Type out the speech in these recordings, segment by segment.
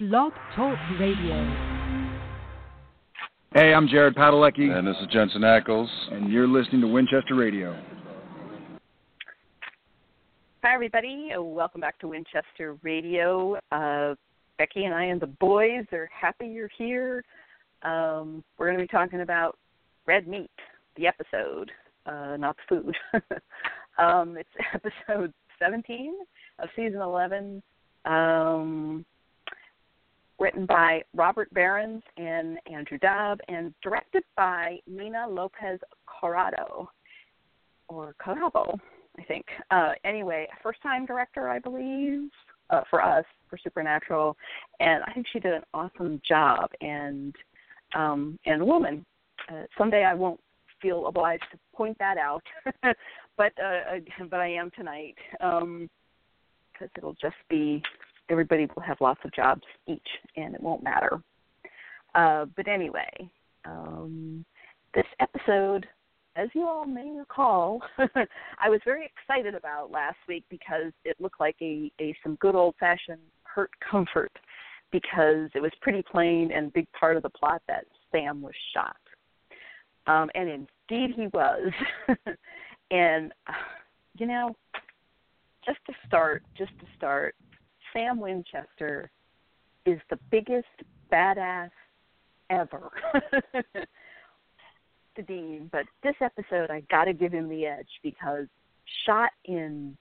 Blog Talk Radio. Hey, I'm Jared Padalecki. And this is Jensen Ackles. And you're listening to Winchester Radio. Hi, everybody. Welcome back to Winchester Radio. Uh, Becky and I and the boys are happy you're here. Um, we're going to be talking about red meat, the episode, uh, not the food. um, it's episode 17 of season 11. Um, written by Robert Berens and Andrew Dabb, and directed by Nina Lopez Corrado, or Corrado, I think. Uh, anyway, first time director, I believe, uh, for us, for Supernatural, and I think she did an awesome job, and um, and a woman. Uh, someday I won't feel obliged to point that out, but uh, but I am tonight because um, it'll just be everybody will have lots of jobs each, and it won't matter. Uh, but anyway, um, this episode, as you all may recall, I was very excited about last week because it looked like a, a some good old fashioned hurt comfort because it was pretty plain and big part of the plot that Sam was shot. Um, and indeed he was. and, uh, you know, just to start, just to start, Sam Winchester is the biggest badass ever. to Dean, but this episode I got to give him the edge because shot in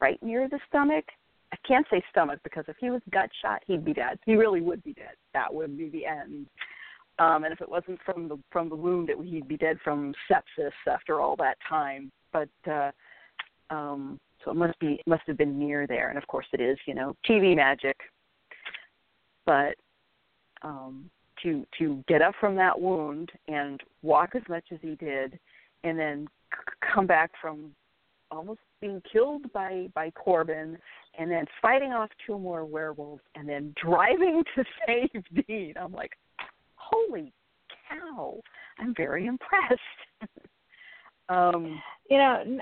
right near the stomach. I can't say stomach because if he was gut shot, he'd be dead. He really would be dead. That would be the end. Um, and if it wasn't from the from the wound, it, he'd be dead from sepsis after all that time. But uh, um, so it must be must have been near there, and of course it is. You know, TV magic. But um, to to get up from that wound and walk as much as he did, and then c- come back from almost being killed by by Corbin, and then fighting off two more werewolves, and then driving to save Dean. I'm like, holy cow! I'm very impressed. um, you know,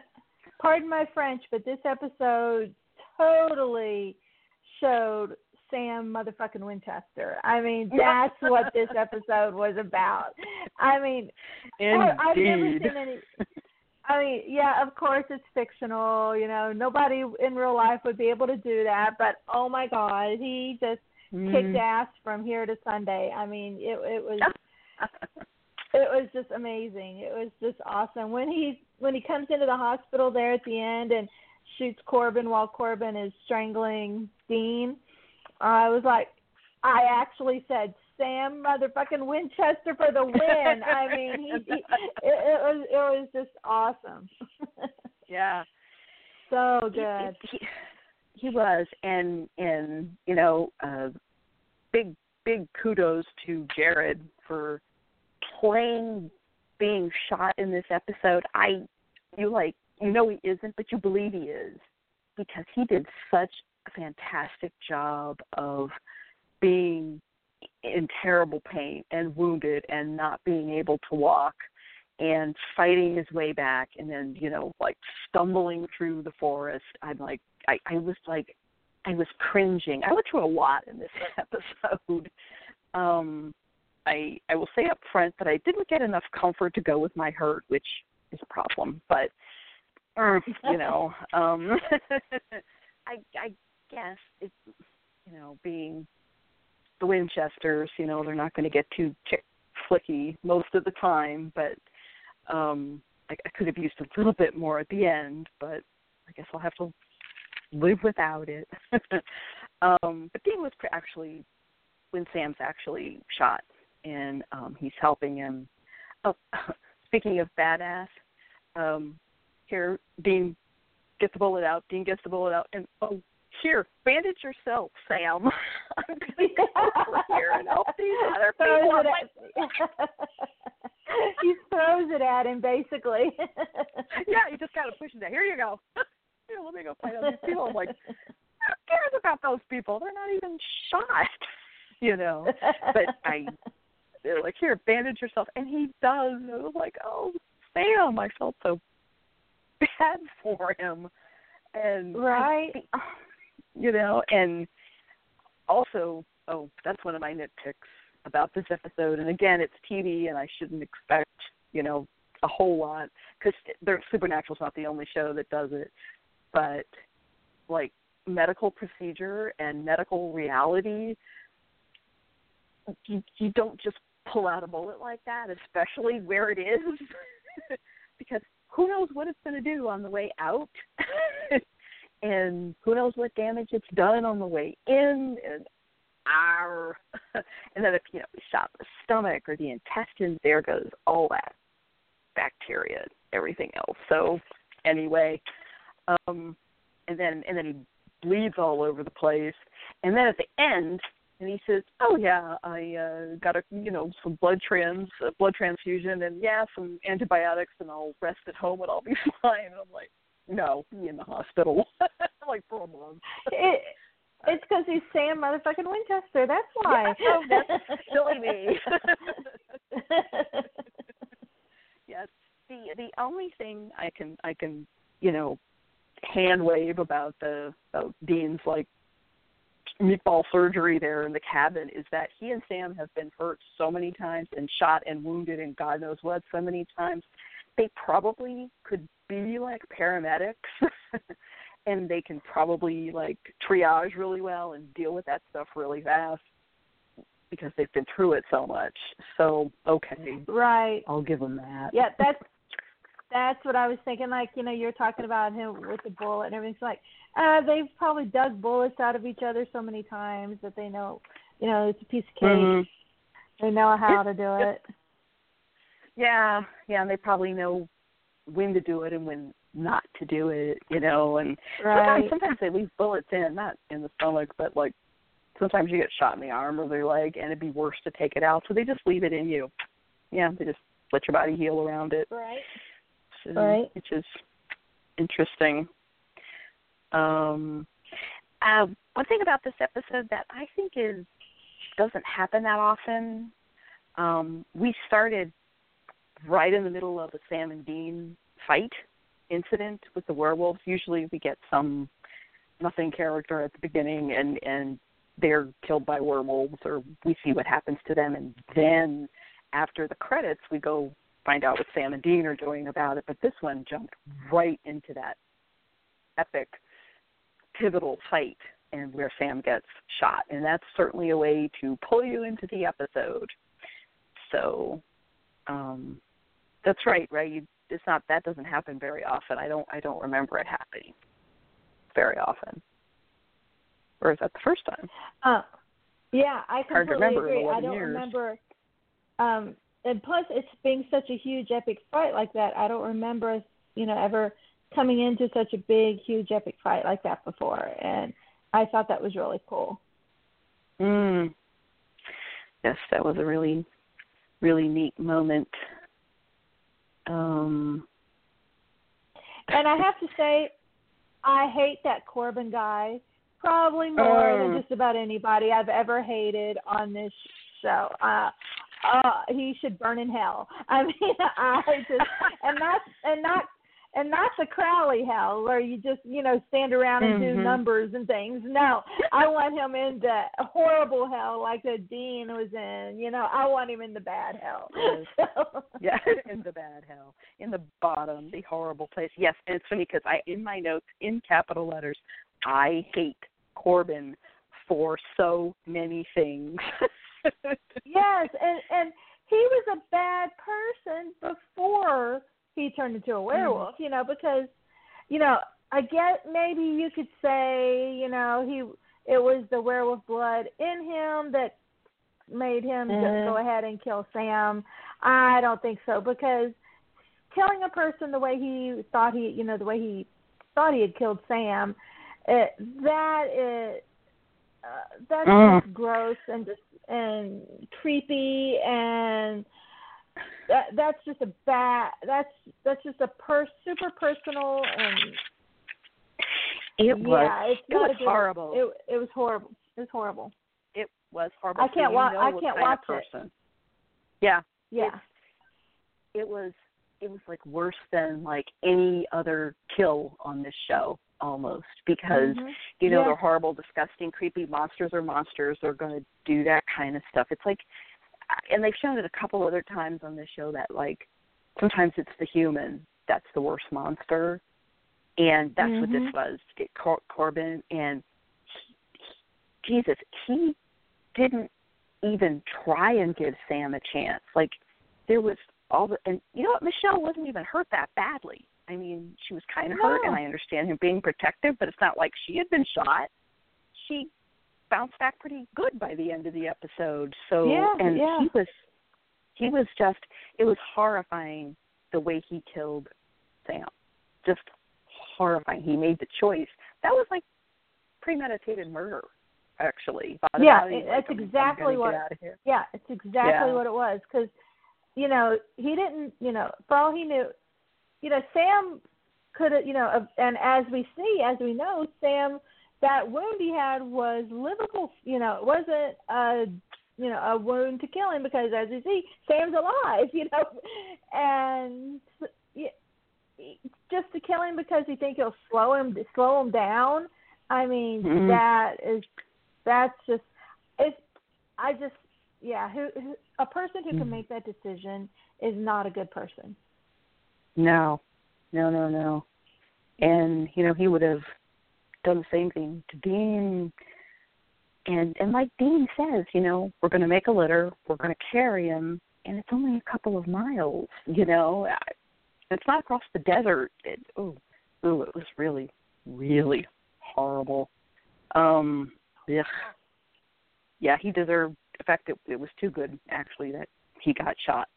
pardon my French, but this episode totally showed Sam motherfucking Winchester. I mean, that's what this episode was about. I mean, Indeed. I, I've never seen any. I mean, yeah, of course it's fictional. You know, nobody in real life would be able to do that. But oh my God, he just mm. kicked ass from here to Sunday. I mean, it it was it was just amazing. It was just awesome when he when he comes into the hospital there at the end and shoots Corbin while Corbin is strangling Dean. I was like, I actually said Sam motherfucking Winchester for the win. I mean, he, he it, it was it was just awesome. yeah. So good. He, he, he was, and and you know, uh, big big kudos to Jared for playing being shot in this episode, I you like you know he isn't, but you believe he is because he did such a fantastic job of being in terrible pain and wounded and not being able to walk and fighting his way back and then you know like stumbling through the forest. I'm like i i was like i was cringing. I went through a lot in this episode. Um I I will say up front that I didn't get enough comfort to go with my hurt, which is a problem. But uh, you know, um I I guess it's you know being the Winchesters, you know, they're not going to get too chick flicky most of the time, but um I, I could have used a little bit more at the end, but I guess I'll have to live without it. um, but Dean was actually when Sam's actually shot and um, he's helping him. Oh, speaking of badass, um, here Dean gets the bullet out. Dean gets the bullet out, and oh, here, bandage yourself, Sam. I'm gonna go over here and help these other people. it I'm like, at- he throws it at him basically. yeah, he just kind of pushes it. Here you go. Here, let me go fight on these people. I'm like, who cares about those people? They're not even shot, you know. But I, they're like, here, bandage yourself, and he does. And I was like, oh, Sam, I felt so bad for him, and Right. you know, and also, oh, that's one of my nitpicks about this episode. And again, it's TV, and I shouldn't expect, you know, a whole lot because Supernatural's not the only show that does it, but like medical procedure and medical reality, you you don't just pull out a bullet like that, especially where it is, because who knows what it's going to do on the way out. and who knows what damage it's done on the way in and our and then if you know we shot the stomach or the intestines there goes all that bacteria everything else so anyway um and then and then he bleeds all over the place and then at the end and he says oh yeah i uh got a you know some blood trans uh, blood transfusion and yeah some antibiotics and i'll rest at home and i'll be fine and i'm like no, be in the hospital like for a month. it, it's because he's Sam motherfucking Winchester. That's why. Yeah, oh, that's silly me. yes, the the only thing I can I can you know hand wave about the uh, Dean's like meatball surgery there in the cabin is that he and Sam have been hurt so many times and shot and wounded and God knows what so many times. They probably could be like paramedics and they can probably like triage really well and deal with that stuff really fast because they've been through it so much. So okay, right. I'll give them that. Yeah, that's that's what I was thinking. Like you know, you're talking about him with the bullet and everything's like, uh, they've probably dug bullets out of each other so many times that they know, you know, it's a piece of cake. Mhm. They know how to do it. Yeah, yeah, and they probably know when to do it and when not to do it, you know, and Right. sometimes sometimes they leave bullets in, not in the stomach, but like sometimes you get shot in the arm or the leg and it'd be worse to take it out, so they just leave it in you. Yeah, they just let your body heal around it. Right. So, Right. Which is interesting. Um uh one thing about this episode that I think is doesn't happen that often. Um, we started right in the middle of a Sam and Dean fight incident with the werewolves. Usually we get some nothing character at the beginning and and they're killed by werewolves or we see what happens to them and then after the credits we go find out what Sam and Dean are doing about it. But this one jumped right into that epic pivotal fight and where Sam gets shot. And that's certainly a way to pull you into the episode. So um that's right, right? You it's not that doesn't happen very often. I don't I don't remember it happening very often. Or is that the first time? Uh, yeah, I Hard to completely remember agree. I don't years. remember. Um, and plus, it's being such a huge epic fight like that. I don't remember us, you know, ever coming into such a big, huge epic fight like that before. And I thought that was really cool. Mm. Yes, that was a really really neat moment. Um And I have to say, I hate that Corbin guy probably more Oh. than just about anybody I've ever hated on this show. Uh, uh, he should burn in hell. I mean, I just and that's and not and not the Crowley hell where you just you know stand around and do Mhm. numbers and things. No, I want him in the horrible hell like the dean was in. You know, I want him in the bad hell. Yes. So, yeah, in the bad hell, in the bottom, the horrible place. Yes, and it's funny because I, in my notes, in capital letters, I hate Corbin for so many things. Yes, and and he was a bad person before he turned into a werewolf, you know, because you know, I get maybe you could say, you know, he it was the werewolf blood in him that made him just Mhm. go ahead and kill Sam. I don't think so because killing a person the way he thought he, you know, the way he thought he had killed Sam, it, that is uh, that's Mm. just gross and just and creepy and that that's just a bad that's that's just a per super personal and It was. yeah it's it was good, horrible. It it was horrible. It was horrible. It was horrible. I can't you wa- I can't watch it. person. Yeah, Yeah. it was. It was like worse than like any other kill on this show almost because Mhm. you know Yeah. they're horrible, disgusting, creepy monsters or monsters. They're going to do that kind of stuff. It's like, and they've shown it a couple other times on the show that like sometimes it's the human that's the worst monster, and that's what this Mhm. was. Get Cor- Corbin and he, he, Jesus, he didn't even try and give Sam a chance. Like there was all the and you know what Michelle wasn't even hurt that badly. I mean, she was kind of hurt, and I understand him being protective, but it's not like she had been shot. She bounced back pretty good by the end of the episode. So Yeah, and yeah. he was he was just it was horrifying the way he killed Sam. Just horrifying. He made the choice. That was like premeditated murder, actually. Yeah, body, it- like, that's I'm- I'm exactly what- Get out of here. Yeah, it's exactly Yeah. what it was because, you know, he didn't, you know, for all he knew, you know, Sam could have, you know, uh, and as we see, as we know, Sam, that wound he had was livable. You know, it wasn't a, you know, a wound to kill him because, as you see, Sam's alive. You know, and just to kill him because you think he'll slow him, slow him down. I mean, Mhm. that is, that's just, it's. I just, yeah, who, who a person who can make that decision is not a good person. No, no, no, no. And you know he would have done the same thing to Dean. And and like Dean says, you know, we're going to make a litter, we're going to carry him, and it's only a couple of miles. You know, it's not across the desert. It, oh, oh, it was really, really horrible. Um, yeah, yeah, he deserved. In fact, it, it was too good actually that he got shot.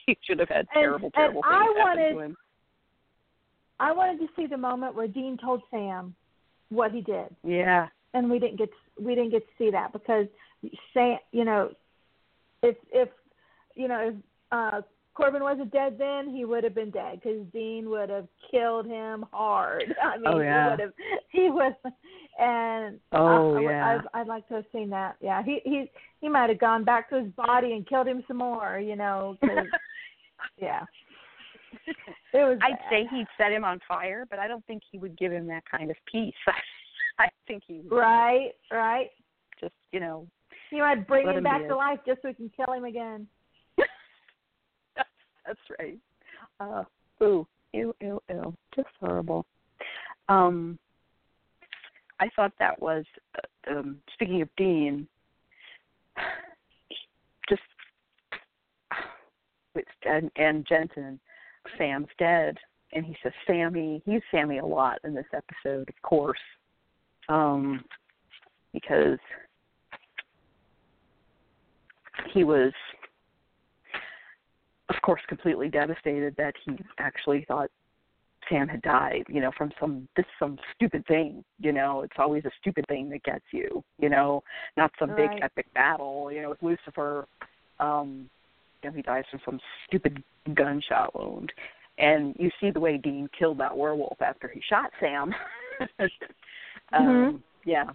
he should have had And- terrible, and terrible things I happen wanted- to him. I wanted to see the moment where Dean told Sam what he did, Yeah. and we didn't get we didn't get to see that because Sam, you know, if if you know if uh Corbin wasn't dead then, he would have been dead because Dean would have killed him hard. I mean, Oh, yeah. he would have he would, and Oh, I, I, yeah. I'd, I'd like to have seen that. Yeah, he he he might have gone back to his body and killed him some more. You know, 'cause- yeah. It was. I'd bad. say he'd set him on fire, but I don't think he would give him that kind of peace. I think he would Right, right. just, you know, You might bring him him back to life just so we can kill him again. that's, that's right. Uh, ooh, ew, ew, ew, just horrible. Um, I thought that was, uh, um, speaking of Dean, just and, and Jensen, Sam's dead, and he says Sammy. He's Sammy a lot in this episode, of course, um, because he was, of course, completely devastated that he actually thought Sam had died, you know, from some this some stupid thing, you know, it's always a stupid thing that gets you, you know, not some big epic battle, you know, with Lucifer, um, know, he dies from some stupid gunshot wound. And you see the way Dean killed that werewolf after he shot Sam. um, Mhm. yeah,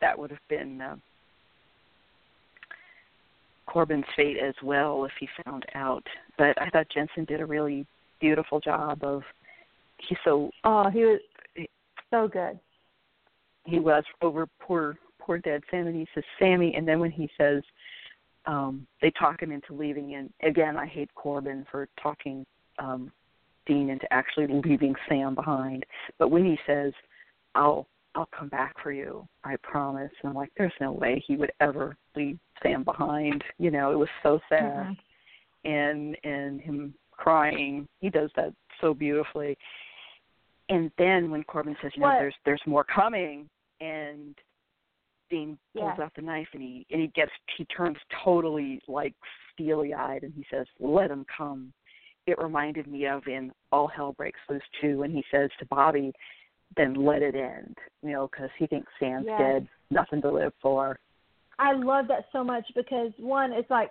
that would have been uh, Corbin's fate as well if he found out. But I thought Jensen did a really beautiful job of he's so Oh, he was so good. he was over poor poor dead Sam and he says Sammy and then when he says um they talk him into leaving and again I hate Corbin for talking um Dean into actually leaving Sam behind. But when he says, I'll I'll come back for you, I promise and I'm like, There's no way he would ever leave Sam behind. You know, it was so sad Mhm. and and him crying. He does that so beautifully. And then when Corbin says, you know, What- there's there's more coming, and Dean pulls Yeah. out the knife and he and he gets he turns totally like steely eyed and he says, "Let him come." It reminded me of in All Hell Breaks Loose too when he says to Bobby, than let it end. You know, because he thinks Sam's Yes. dead, nothing to live for. I love that so much because one, it's like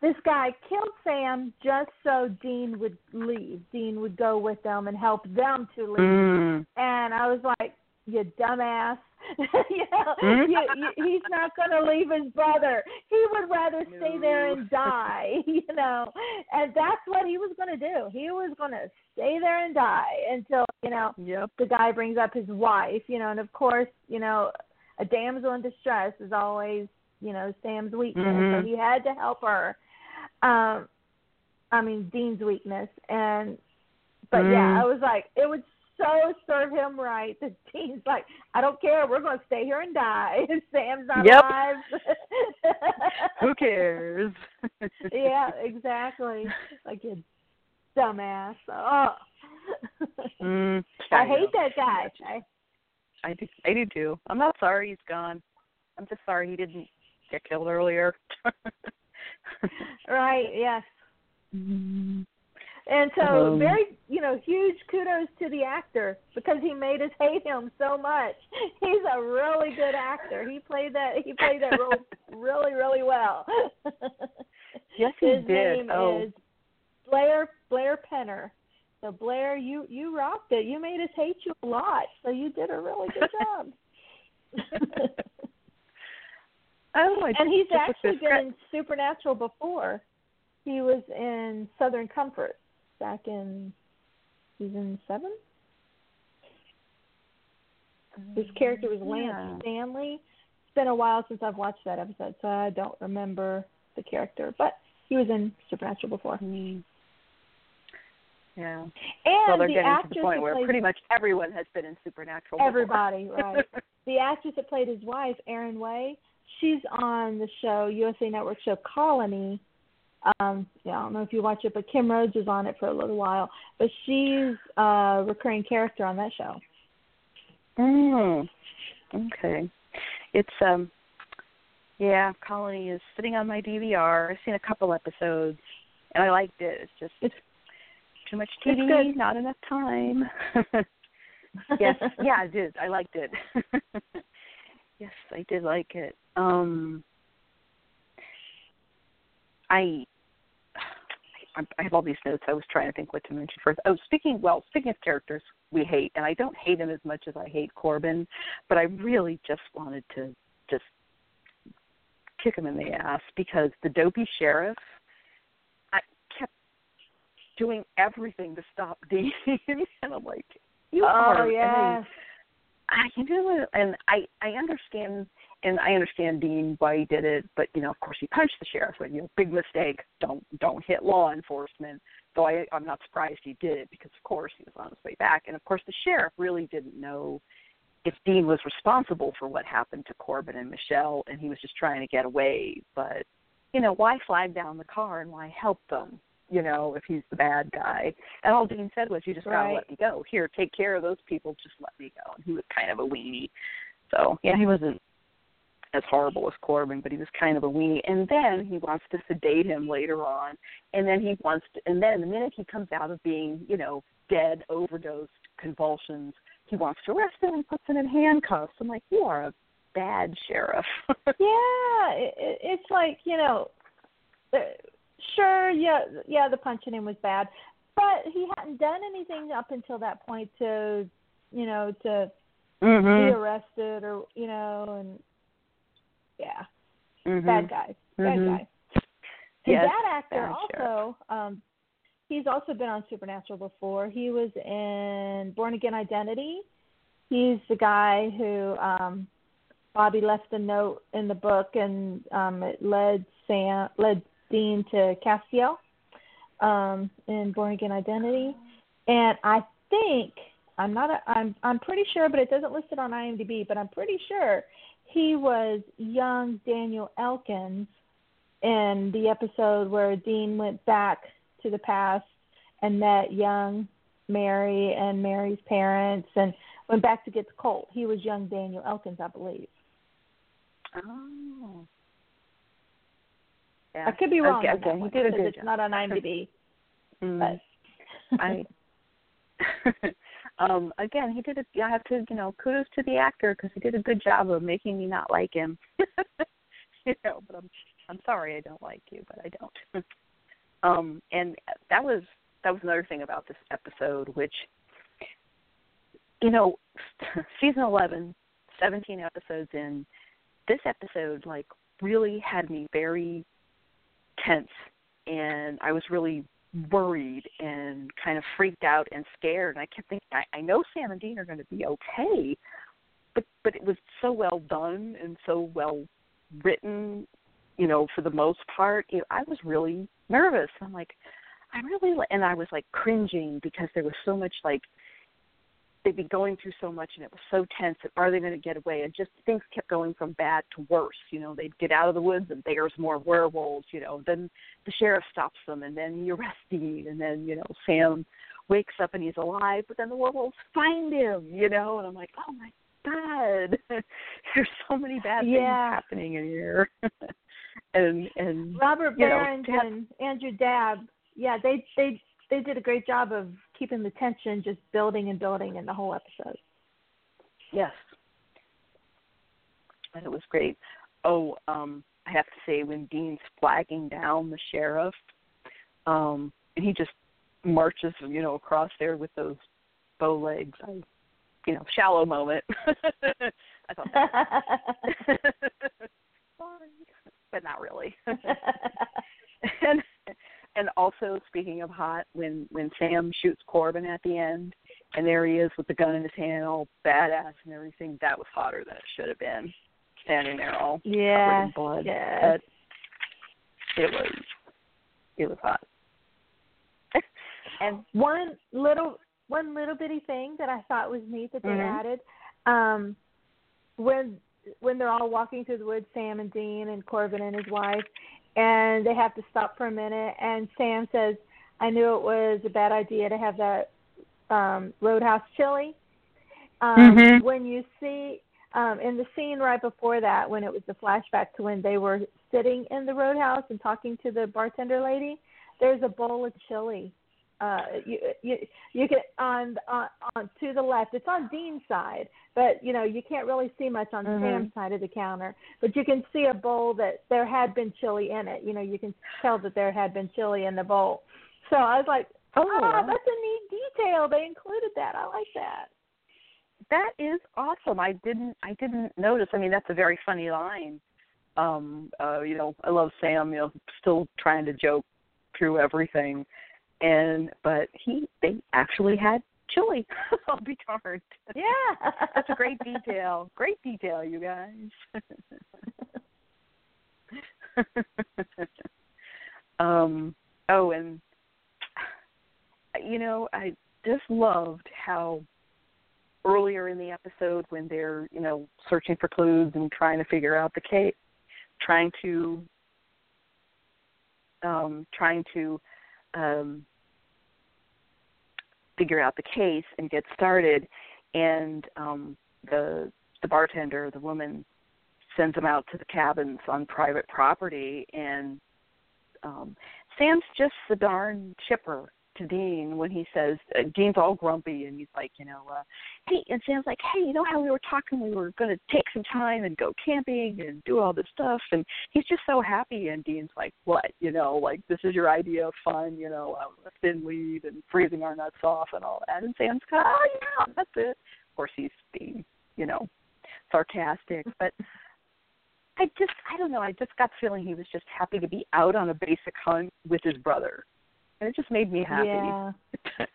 this guy killed Sam just so Dean would leave. Dean would go with them and help them to leave. Mm. And I was like, "You dumbass! you know, Mhm. you, you, he's not going to leave his brother. He would rather stay there and die. You know, and that's what he was going to do. He was going to stay there and die until you know Yep. the guy brings up his wife, you know, and of course, you know, a damsel in distress is always, you know, Sam's weakness. Mhm. So he had to help her. Um I mean Dean's weakness and but yeah, Mm. I was like it would so serve him right that Dean's like, I don't care, we're gonna stay here and die. Sam's not Yep. alive. Who cares? yeah, exactly. Like you dumbass. Oh. Mm, I know. hate that guy. I I do. I do too. I'm not sorry he's gone. I'm just sorry he didn't get killed earlier. Right, yes. Mm. And so Um, very you know, huge kudos to the actor because he made us hate him so much. He's a really good actor. He played that he played that role really, really well. Yes, he His did. name Oh. is Blair Blair Penner. So Blair, you you rocked it. You made us hate you a lot. So you did a really good job. oh, I and he's actually been in Supernatural before. He was in Southern Comfort back in season seven. His character was Lance Yeah. Stanley. It's been a while since I've watched that episode, so I don't remember the character. But he was in Supernatural before. Mm. Yeah. And well, they're the getting to actress the point where pretty much everyone has been in Supernatural. before. everybody, right? the actress that played his wife, Erin Way, she's on the show USA Network show Colony. Um, yeah, I don't know if you watch it, but Kim Rhodes was on it for a little while. But she's a recurring character on that show. Mm. Okay. It's um yeah, Colony is sitting on my DVR. I've seen a couple episodes and I liked it. It's just It's- too much TV, not enough time. yes, yeah, I did. I liked it. yes, I did like it. Um I I have all these notes. I was trying to think what to mention first. Oh, speaking well, speaking of characters we hate, and I don't hate him as much as I hate Corbin, but I really just wanted to just kick him in the ass because the dopey sheriff, I kept doing everything to stop Dean, and I'm like, you oh are. I mean, yeah. I you know, and I I understand, and I understand Dean why he did it, but you know, of course, he punched the sheriff. And you know, big mistake. Don't don't hit law enforcement. Though I I'm not surprised he did it because of course he was on his way back, and of course the sheriff really didn't know if Dean was responsible for what happened to Corbin and Michelle, and he was just trying to get away. But you know, why flag down the car and why help them? You know, if he's the bad guy. And all Dean said was, "You just gotta let me go. Here, take care of those people. Just let me go." And he was kind of a weenie. So yeah, he wasn't as horrible as Corbin, but he was kind of a weenie. And then he wants to sedate him later on, and then he wants to. And then the minute he comes out of being, you know, dead, overdosed, convulsions, he wants to arrest him and puts him in handcuffs. I'm like, you are a bad sheriff. Yeah, it, it, it's like you know, uh, sure, yeah, yeah, the punching him was bad, but he hadn't done anything up until that point to, you know, to be mhm. arrested or you know, and yeah, Mhm. bad guy, bad Mhm. guy. And Yes, that actor also, um, he's also been on Supernatural before. He was in Born Again Identity. He's the guy who um Bobby left a note in the book, and um it led Sam led Dean to Castiel um in Born Again Identity. And I think I'm not a, I'm I'm pretty sure, but it doesn't list it on IMDb. But I'm pretty sure he was young Daniel Elkins in the episode where Dean went back to the past and met young Mary and Mary's parents and went back to get the Colt. He was young Daniel Elkins, I believe. Oh. Yeah. I could be wrong. Okay, okay. He did a good it's job. not on IMDb. Mm. but I um, again, he did a. I have to, you know, kudos to the actor because he did a good job of making me not like him. you know, but I'm I'm sorry I don't like you, but I don't. um, and that was that was another thing about this episode, which you know, season eleven, seventeen episodes in, this episode like really had me very tense and I was really worried and kind of freaked out and scared. And I kept thinking I, I know Sam and Dean are going to be okay but but it was so well done and so well written you know for the most part. It, I was really nervous. I'm like I really and I was like cringing because there was so much like they'd be going through so much and it was so tense that are they going to get away and just things kept going from bad to worse you know they'd get out of the woods and there's more werewolves you know then the sheriff stops them and then he arrests Dean and then you know sam wakes up and he's alive but then the werewolves find him you know and i'm like oh my god there's so many bad yeah. things happening in here and and robert Berens and andrew dabb yeah they they they did a great job of keeping the tension just building and building in the whole episode. Yes. And it was great. Oh, um, I have to say when Dean's flagging down the sheriff, um, and he just marches, you know, across there with those bow legs. I you know, shallow moment. I thought but not really. and and also speaking of hot, when when Sam shoots Corbin at the end, and there he is with the gun in his hand, all badass and everything, that was hotter than it should have been. Standing there all yeah, covered in blood. Yeah. it was it was hot. and one little one little bitty thing that I thought was neat that they mm-hmm. added, um, when when they're all walking through the woods, Sam and Dean and Corbin and his wife, and they have to stop for a minute. And Sam says, "I knew it was a bad idea to have that um, Roadhouse chili." Um, mm-hmm. When you see um, in the scene right before that, when it was the flashback to when they were sitting in the Roadhouse and talking to the bartender lady, there's a bowl of chili uh you you you get on on on to the left. It's on dean's side but you know you can't really see much on mm-hmm. sam's side of the counter. But you can see a bowl that there had been chili in it. You know you can tell that there had been chili in the bowl. So i was like oh, oh that's a neat detail. They included that. I like that. That is awesome. I didn't i didn't notice. I mean that's a very funny line. Um uh you know i love sam you know still trying to joke through everything and but he they actually had chili. I'll be darned. Yeah, that's a great detail. Great detail, you guys. um. Oh, and you know, I just loved how earlier in the episode when they're you know searching for clues and trying to figure out the case, trying to um trying to um figure out the case and get started. And um the the bartender the woman sends them out to the cabins on private property. And um sam's just the darn chipper to Dean when he says uh, Dean's all grumpy and he's like, you know, uh, hey, and Sam's like, hey, you know how we were talking, we were going to take some time and go camping and do all this stuff, and he's just so happy. And Dean's like, what, you know, like this is your idea of fun, you know, uh, a thin lead and freezing our nuts off and all that. And Sam's of, oh yeah, that's it. Of course, he's being, you know, sarcastic, but. I just I don't know, I just got the feeling he was just happy to be out on a basic hunt with his brother and it just made me happy. Yeah.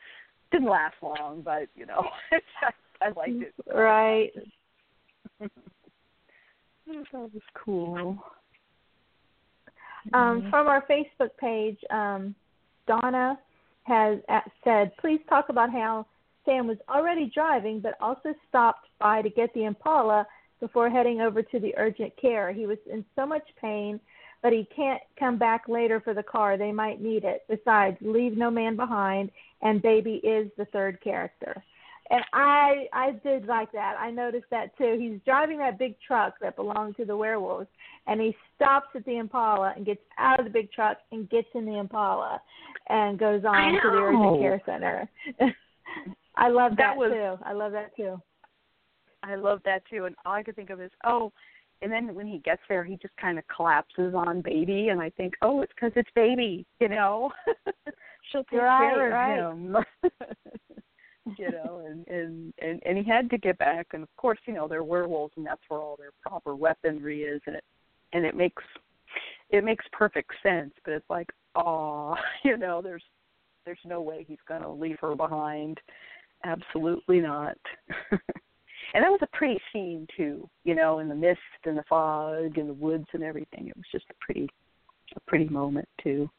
Didn't last long, but you know, I, liked it. Right. that was cool. Um, mm-hmm. From our Facebook page, um, Donna has said, "Please talk about how Sam was already driving, but also stopped by to get the Impala before heading over to the urgent care. He was in so much pain." But he can't come back later for the car. They might need it. Besides, Leave No Man Behind and Baby is the third character. And I I did like that. I noticed that too. He's driving that big truck that belonged to the werewolves and he stops at the Impala and gets out of the big truck and gets in the Impala and goes on to the urgent care center. I love that, that was, too. I love that too. I love that too. And all I could think of is, oh, and then when he gets there, he just kind of collapses on baby, and I think, oh, it's because it's baby, you know. She'll take right, care of right. him. you know, and, and and and he had to get back, and of course, you know, they're werewolves, and that's where all their proper weaponry is, and it and it makes it makes perfect sense. But it's like, oh, you know, there's there's no way he's going to leave her behind. Absolutely not. And that was a pretty scene too, you know, in the mist and the fog and the woods and everything. It was just a pretty a pretty moment too.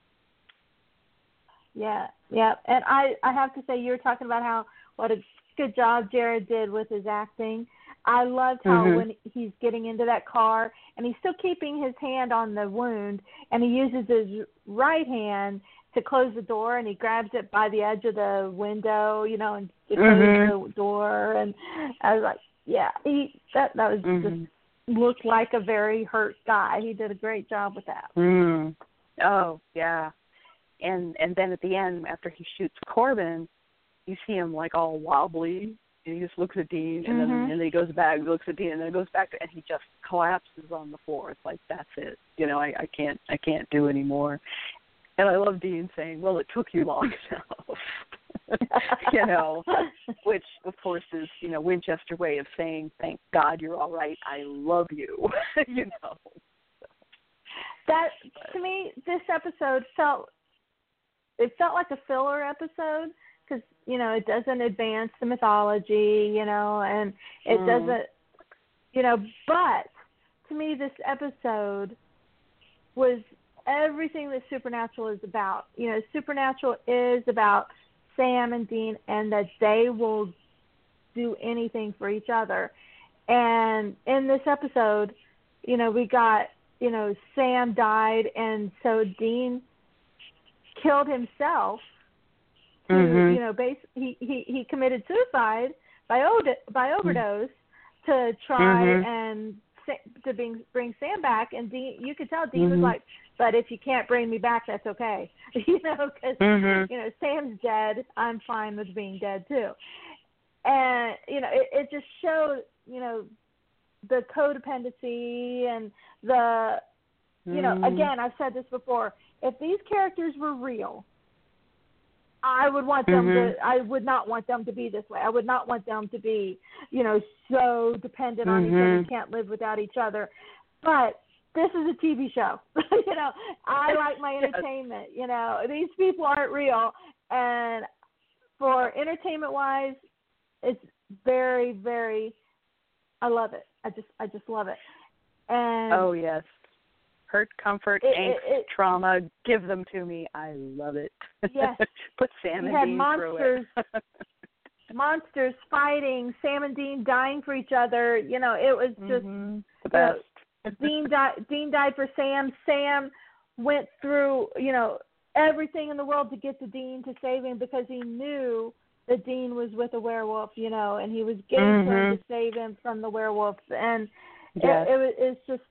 Yeah, yeah, and I I have to say you were talking about how what a good job Jared did with his acting. I loved how Mhm. when he's getting into that car and he's still keeping his hand on the wound and he uses his right hand to close the door and he grabs it by the edge of the window, you know, and to close Mhm. the door and I was like, yeah, he that that was Mhm. just looked like a very hurt guy. He did a great job with that. Mm. Oh yeah, and and then at the end, after he shoots Corbin, you see him like all wobbly, and he just looks at Dean, and then Mhm. and then he goes back, looks at Dean, and then goes back, to, and he just collapses on the floor. It's like that's it. You know, I I can't I can't do anymore. And I love Dean saying, "Well, it took you long enough." you know, which of course is you know Winchester way of saying, "Thank God you're all right. I love you." you know. that to me this episode felt it felt like a filler episode because you know it doesn't advance the mythology you know and it Mm. doesn't you know but to me this episode was everything that supernatural is about you know supernatural is about sam and dean and that they will do anything for each other and in this episode you know we got you know sam died and so dean killed himself to Mhm. you know base he he he committed suicide by ode- by overdose to try Mhm. and to bring bring Sam back and Dean you could tell Dean was Mhm. like but if you can't bring me back that's okay you know cuz Mhm. you know Sam's dead I'm fine with being dead too and you know it it just showed you know the codependency and the you know Mm. again I've said this before if these characters were real I would want them Mhm. to I would not want them to be this way. I would not want them to be, you know, so dependent on each other Mhm. can't live without each other. But this is a TV show. you know, I like my entertainment, you know. These people aren't real and for entertainment wise it's very very I love it. I just I just love it. And Oh yes. Hurt, comfort, It- angst, it- it- trauma, give them to me. I love it. Yes. Put Sam You and had Dean monsters. through it. monsters fighting, Sam and Dean dying for each other. You know, it was just Mhm. the you know, best. Dean died. Dean died for Sam. Sam went through, you know, everything in the world to get to Dean to save him because he knew that Dean was with a werewolf, you know, and he was getting Mhm. to save him from the werewolf. And Yes. it, it was it's just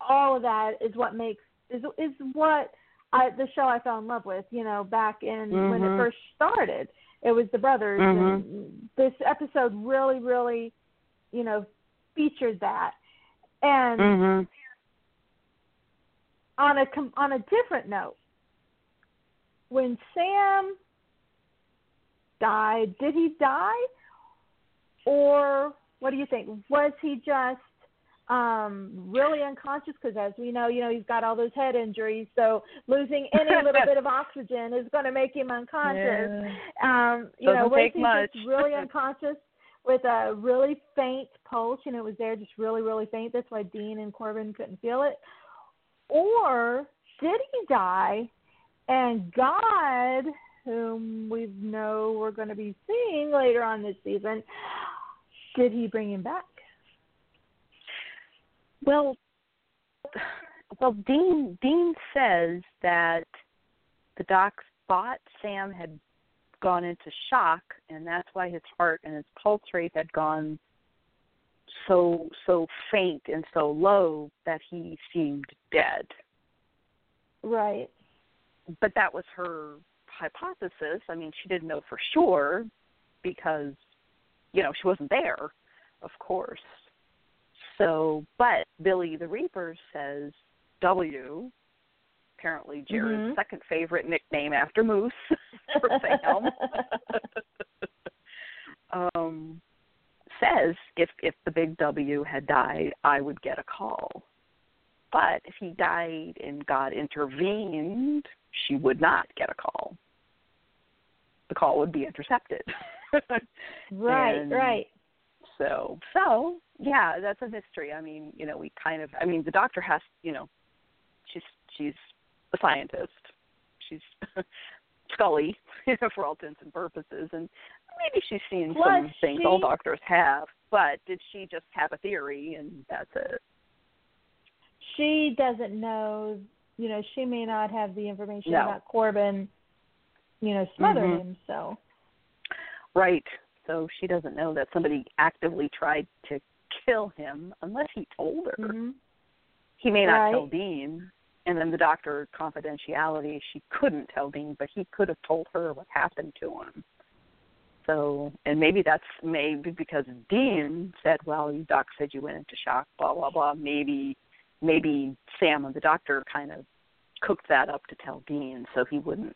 all of that is what makes is is what I the show I fell in love with, you know, back in when it Mhm. first started. It was the brothers Mhm. and this episode really, really, you know, featured that. And Mhm. on a on a different note, when Sam died, did he die, or what do you think? Was he just um really unconscious? Because as we know, you know he's got all those head injuries, so losing any little bit of oxygen is going to make him unconscious. Yeah. Um, you know, Doesn't was take he much. just really unconscious with a really faint pulse? You know, it was there just really, really faint. That's why Dean and Corbin couldn't feel it. Or did he die and God, whom we know we're going to be seeing later on this season, did he bring him back? Well, well, Dean Dean says that the docs thought Sam had gone into shock, and that's why his heart and his pulse rate had gone so so faint and so low that he seemed dead. Right. But that was her hypothesis. I mean, she didn't know for sure, because you know she wasn't there, of course. So, but Billy the Reaper says W. Apparently, Jared's Mhm. second favorite nickname after Moose for Sam. um, says if if the big W had died, I would get a call. But if he died and God intervened, she would not get a call. The call would be intercepted. Right, And right. So, so yeah, that's a mystery. I mean, you know, we kind of. I mean, the doctor has, you know, she's she's a scientist. She's Scully for all intents and purposes, and maybe she's seen Plus, some things all doctors have. But did she just have a theory and that's it? She doesn't know. You know, she may not have the information No. about Corbin. You know, smothering Mhm. him. So Right. So she doesn't know that somebody actively tried to kill him unless he told her. mhm. He may not Right. tell Dean. And then the doctor confidentiality, she couldn't tell Dean, but he could have told her what happened to him. So, and maybe that's maybe because Dean said, "Well, you doc said you went into shock." Blah blah blah. Maybe, maybe Sam and the doctor kind of cooked that up to tell Dean, so he wouldn't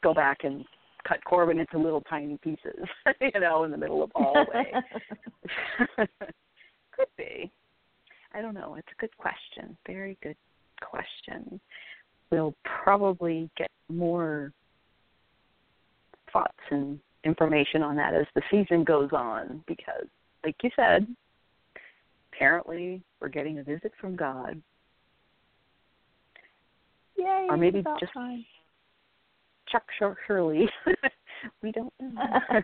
go back and cut Corbin into little tiny pieces, you know, in the middle of all the hallway. Could be. I don't know. It's a good question. Very good question. We'll probably get more thoughts and information on that as the season goes on because, like you said, apparently we're getting a visit from God. Yay, Or maybe just- time. Shurley. we don't know.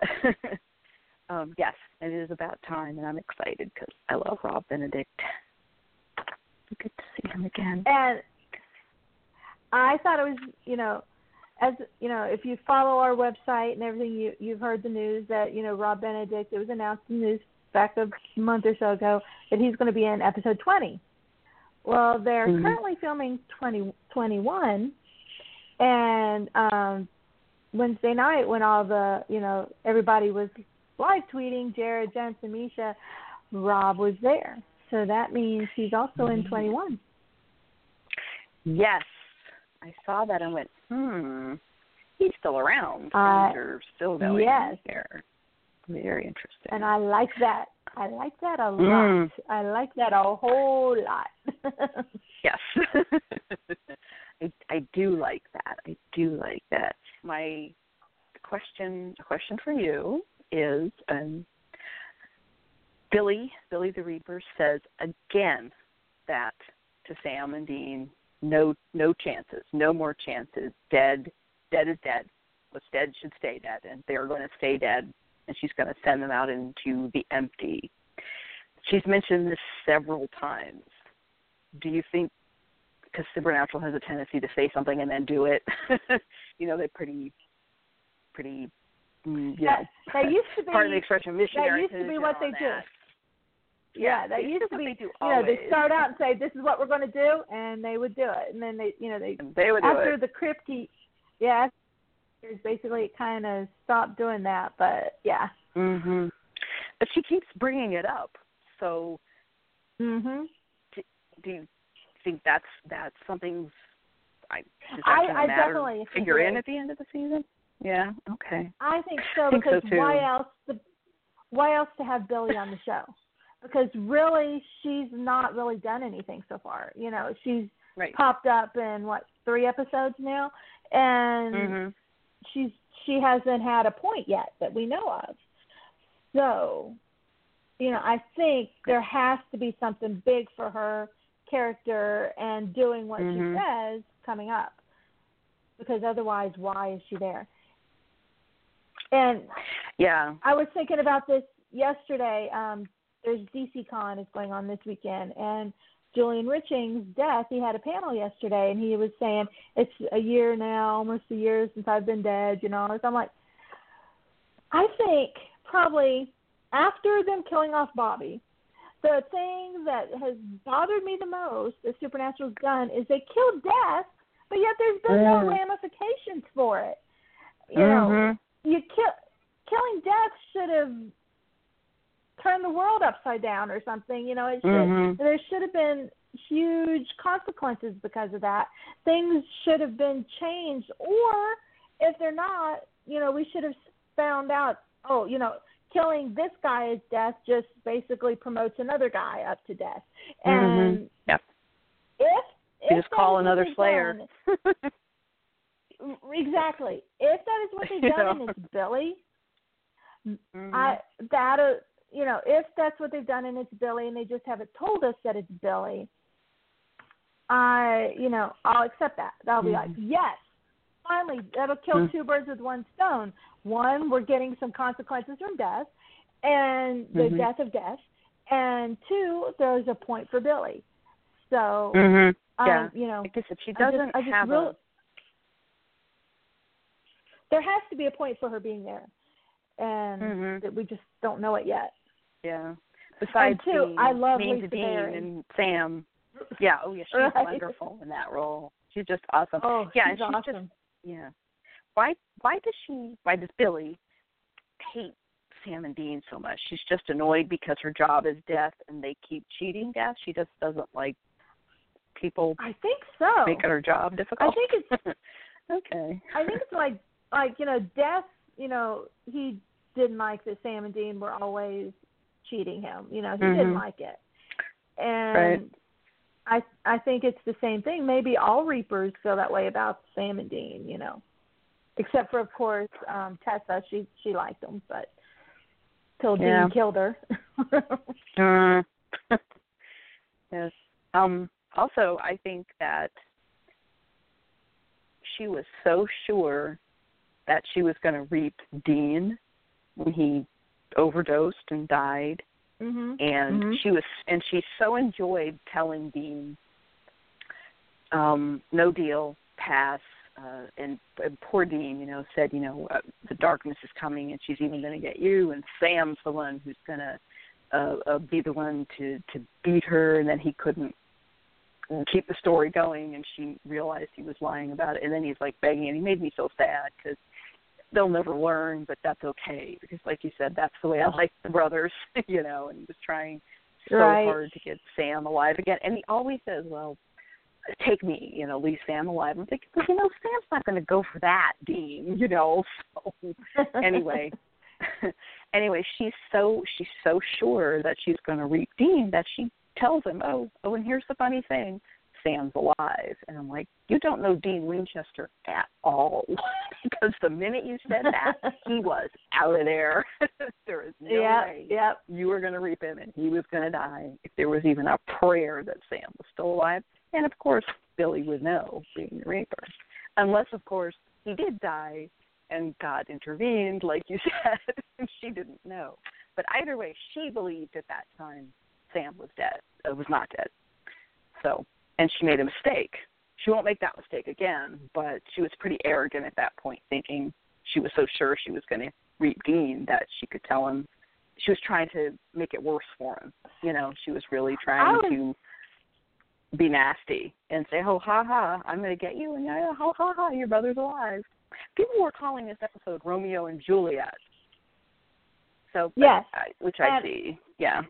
um, yes, it is about time, and I'm excited because I love Rob Benedict. Good to see him again. And I thought it was, you know, as you know, if you follow our website and everything, you you've heard the news that you know Rob Benedict. It was announced in the news back a month or so ago that he's going to be in episode 20. Well, they're Mhm. currently filming 20, 21, and um Wednesday night when all the you know everybody was live tweeting, Jared, Jensen, Misha, Rob was there. So that means he's also in Mhm. 21. Yes, I saw that and went, hmm, he's still around. Uh, are still going yes. here. Very interesting. And I like that. I like that a lot. Mm. I like that a whole lot. Yes. I I do like that. I do like that. My question question for you is um Billy Billy the Reaper says again that to Sam and Dean, no no chances, no more chances. Dead dead is dead. What's dead should stay dead and they're going to stay dead and she's going to send them out into the empty. She's mentioned this several times. Do you think because supernatural has a tendency to say something and then do it. you know, they're pretty, pretty, mm, you that, know, that used to be part of the expression missionary. used to be what they do. Yeah, that used to be. they do you know, they start out and say, "This is what we're going to do," and they would do it, and then they, you know, they And they would do after the Kripke, yeah, basically it kind of stopped doing that. But yeah, hmm But she keeps bringing it up. So, mhm. do you think that's that's something? I that I- I definitely figure in at the end of the season. Yeah. Okay. I think so I think so, because too. why else the why else to have Billy on the show? Because really she's not really done anything so far. You know, she's Right. popped up in what, three episodes now? And Mhm. she's she hasn't had a point yet that we know of. So, you know, I think there has to be something big for her character and doing what Mhm. she says coming up. Because otherwise, why is she there? And Yeah. I was thinking about this yesterday. Um, there's DC Con is going on this weekend, and Julian Richings' death. He had a panel yesterday, and he was saying it's a year now, almost a year since I've been dead. You know, so I'm like, I think probably after them killing off Bobby, the thing that has bothered me the most that Supernatural's done is they killed Death, but yet there's been no Mm. ramifications for it. You know, Mhm. you kill killing Death should have turned the world upside down or something. You know, it should Mhm. there should have been huge consequences because of that. Things should have been changed, or if they're not, you know, we should have found out. Oh, you know, killing this guy as death just basically promotes another guy up to death. And Mhm. Yep. if You if just call another Slayer. done- exactly. If that is what they've You done know. and it's Billy, Mhm. I that uh, you know if that's what they've done and it's Billy and they just haven't told us that it's Billy, I you know I'll accept that. I'll be like yes, finally that'll kill Mm. two birds with one stone. One, we're getting some consequences from death, and the Mhm. death of death, and two, there's a point for Billy. So Mhm. um, Yeah. you know Like I said, she doesn't I just have real- a. there has to be a point for her being there, and Mhm. that we just don't know it yet. Yeah. Besides two, being I love mean Lisa to Dean Berry. and Sam. Yeah. Oh yeah, she's Right. wonderful in that role. She's just awesome. Oh, yeah, she's and she's awesome. just yeah. Why why does she why does Billy hate Sam and Dean so much? She's just annoyed because her job is death and they keep cheating death. She just doesn't like people I think so. making her job difficult. I think it's okay. I think it's like like you know Death. You know he didn't like that Sam and Dean were always cheating him. You know he didn't Mhm. like it, and Right. I I think it's the same thing. Maybe all Reapers feel that way about Sam and Dean. You know, except for of course um Tessa. She she liked them, but till Yeah. Dean killed her. Uh, yes. Um, also, I think that she was so sure that she was going to reap Dean when he overdosed and died, mhm. and Mhm. she was, and she so enjoyed telling Dean, um, "No deal, pass." Uh, and, and poor Dean, you know, said, you know, uh, the darkness is coming, and she's even going to get you. And Sam's the one who's going to uh, uh, be the one to to beat her, and then he couldn't keep the story going, and she realized he was lying about it, and then he's like begging, and he made me so sad because they'll never learn, but that's okay because, like you said, that's the way I like the brothers, you know, and he was trying so Right. hard to get Sam alive again, and he always says, well. Take me, you know, leave Sam alive. I'm thinking, well, you know, Sam's not going to go for that, Dean. You know, so anyway anyway she's so she's so sure that she's going to reap dean that she tells him oh oh and here's the funny thing sam's alive and i'm like you don't know dean winchester at all because the minute you said that he was out of there there is no yeah, way yep. you were going to reap him and he was going to die if there was even a prayer that sam was still alive and of course billy would know being the reaper unless of course he did die and God intervened, like you said, and she didn't know. But either way, she believed at that time Sam was dead, uh, was not dead. So, and she made a mistake. She won't make that mistake again, but she was pretty arrogant at that point, thinking she was so sure she was going to reap Dean that she could tell him. She was trying to make it worse for him. You know, she was really trying was- to be nasty and say, "Oh, ha ha, I'm going to get you," and yeah, ha ha ha, your brother's alive. People were calling this episode Romeo and Juliet. So, but Yes. I, which I And- see, yeah.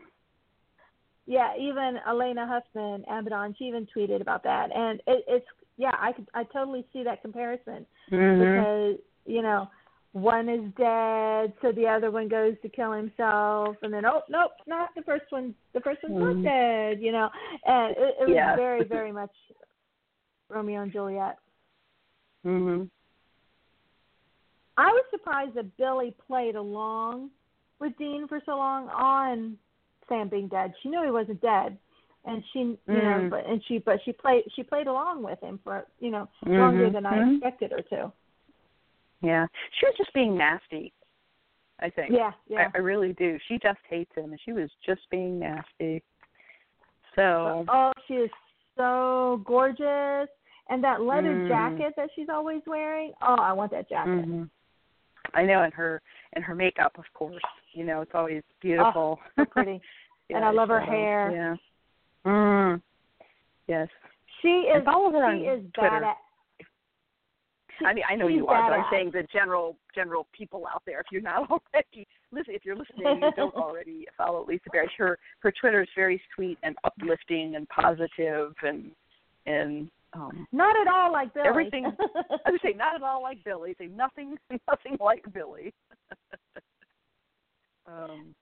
Yeah, even Alaina Huffman, Abaddon, she even tweeted about that, and it, it's yeah, I could I totally see that comparison Mm-hmm. because you know one is dead, so the other one goes to kill himself, and then oh nope, not the first one. The first one's Mhm. not dead, you know, and it, it was Yeah. very very much Romeo and Juliet. Mhm. I was surprised that Billy played along with Dean for so long on Sam being dead. She knew he wasn't dead, and she, you know, Mm. but and she, but she played, she played along with him for, you know, longer Mhm. than I Mhm. expected her to. Yeah, she was just being nasty. I think. Yeah, yeah. I, I really do. She just hates him, and she was just being nasty. So. oh, she is so gorgeous, and that leather Mm. jacket that she's always wearing. Oh, I want that jacket. hmm I know, and her and her makeup, of course. You know, it's always beautiful. So pretty. and I love her hair. Yeah. Mm. Yes. She I is. follow her on she is Twitter. bad at. I mean, I know you are, but I'm saying the general general people out there if you're not already listen. If you're listening, and you don't already follow Lisa Barrett. Her her Twitter is very sweet and uplifting and positive and and um, not at all like Billy. Everything. I would say not at all like Billy. Say nothing, nothing like Billy. um,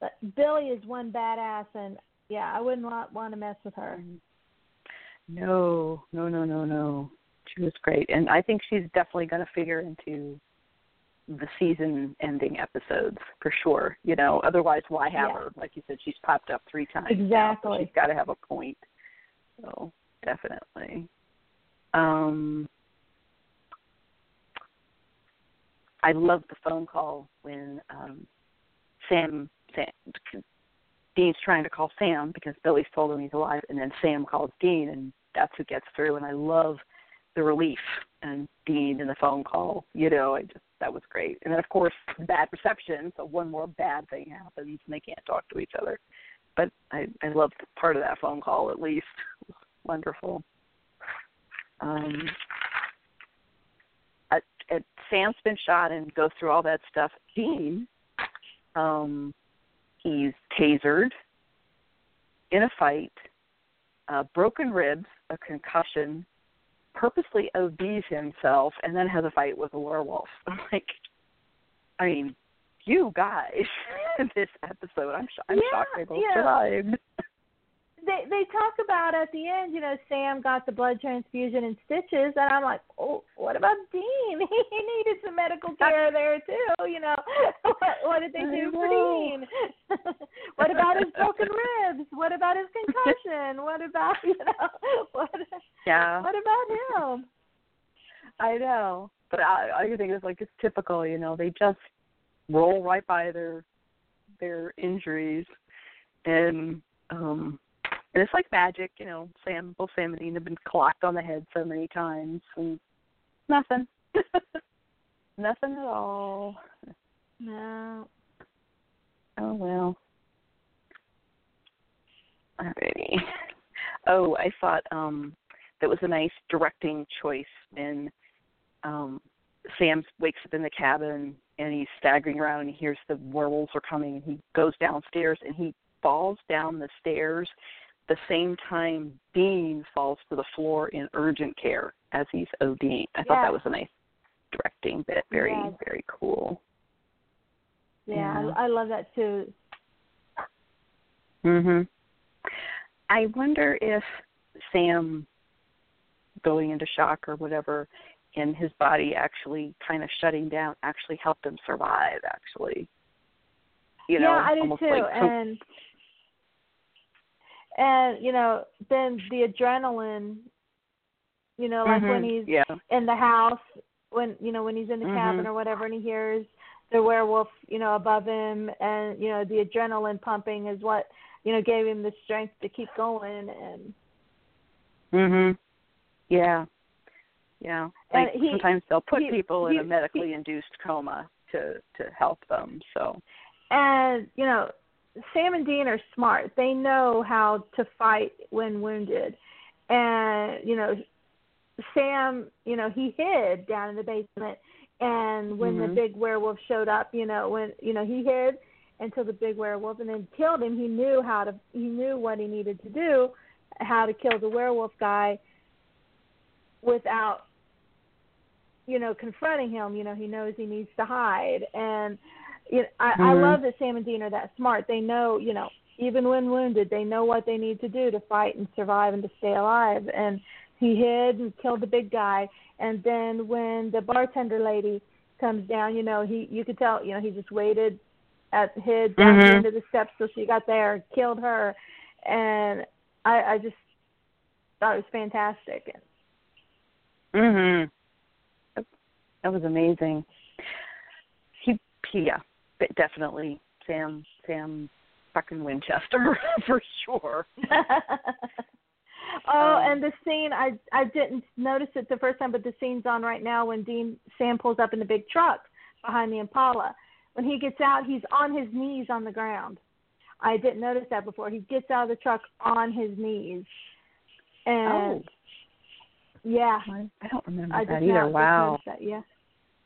but Billy is one badass, and yeah, I wouldn't want, want to mess with her. Mm-hmm. No, no, no, no, no. She was great, and I think she's definitely going to figure into the season ending episodes for sure. You know, otherwise, why have yeah. her? Like you said, she's popped up three times. Exactly. Now, so she's got to have a point. So definitely. Um, I love the phone call when um, Sam, Sam Dean's trying to call Sam because Billy's told him he's alive, and then Sam calls Dean, and that's who gets through. And I love the relief and Dean in the phone call. You know, I just that was great. And then of course bad reception, so one more bad thing happens and they can't talk to each other. But I I loved part of that phone call at least. wonderful. Um, at, at Sam's been shot and goes through all that stuff. Dean, um, he's tasered in a fight, uh, broken ribs, a concussion, purposely ODs himself, and then has a fight with a werewolf. I'm like, I mean, you guys in this episode, I'm, sh- I'm yeah, shocked they both yeah. survived they they talk about at the end, you know, Sam got the blood transfusion and stitches, and I'm like, oh, what about Dean? He needed some medical care there too. You know, what what did they do for Dean? what about his broken ribs? What about his concussion? What about you know what? Yeah. What about him? I know, but I I think it's like it's typical. You know, they just roll right by their their injuries, and um and it's like magic, you know. Sam, both Sam and Dean have been clocked on the head so many times, and nothing, nothing at all. No. Oh well. Alrighty. Oh, I thought um that was a nice directing choice when um Sam wakes up in the cabin and he's staggering around and he hears the werewolves are coming and he goes downstairs and he falls down the stairs the same time Dean falls to the floor in urgent care as he's ODing. I thought that was a nice directing bit. Very, yeah. very cool. Yeah, Yeah. I, I love that too. Mhm. I wonder if Sam going into shock or whatever and his body actually kind of shutting down actually helped him survive actually. You know, I almost too. like and and you know, then the adrenaline, you know, like when Mhm. he's yeah. in the house, when you know when he's in the cabin Mhm. or whatever, and he hears the werewolf, you know, above him, and you know the adrenaline pumping is what you know gave him the strength to keep going. And Mhm. Yeah. Yeah. And Like he- sometimes they'll put he- people he- in a medically induced coma to to help them. So. and you know Sam and Dean are smart. They know how to fight when wounded. And, you know, Sam, you know, he hid down in the basement and when the Mhm. big werewolf showed up, you know, when you know, he hid until the big werewolf and then killed him. He knew how to he knew what he needed to do, how to kill the werewolf guy without you know, confronting him, you know, he knows he needs to hide and you know, I, I Mhm. love that Sam and Dean are that smart. They know, you know, even when wounded, they know what they need to do to fight and survive and to stay alive. And he hid and killed the big guy. And then when the bartender lady comes down, you know, he you could tell, you know, he just waited at hid down Mhm. the end of the steps till she got there, and killed her. And I, I just thought it was fantastic. Mhm. That was amazing. He, he yeah, but definitely Sam Sam fucking Winchester for sure. oh, Um, and the scene I I didn't notice it the first time, but the scene's on right now when Dean Sam pulls up in the big truck behind the Impala. When he gets out, he's on his knees on the ground. I didn't notice that before. He gets out of the truck on his knees. And Oh, yeah, I, I don't remember I that either. Wow. that. Yeah.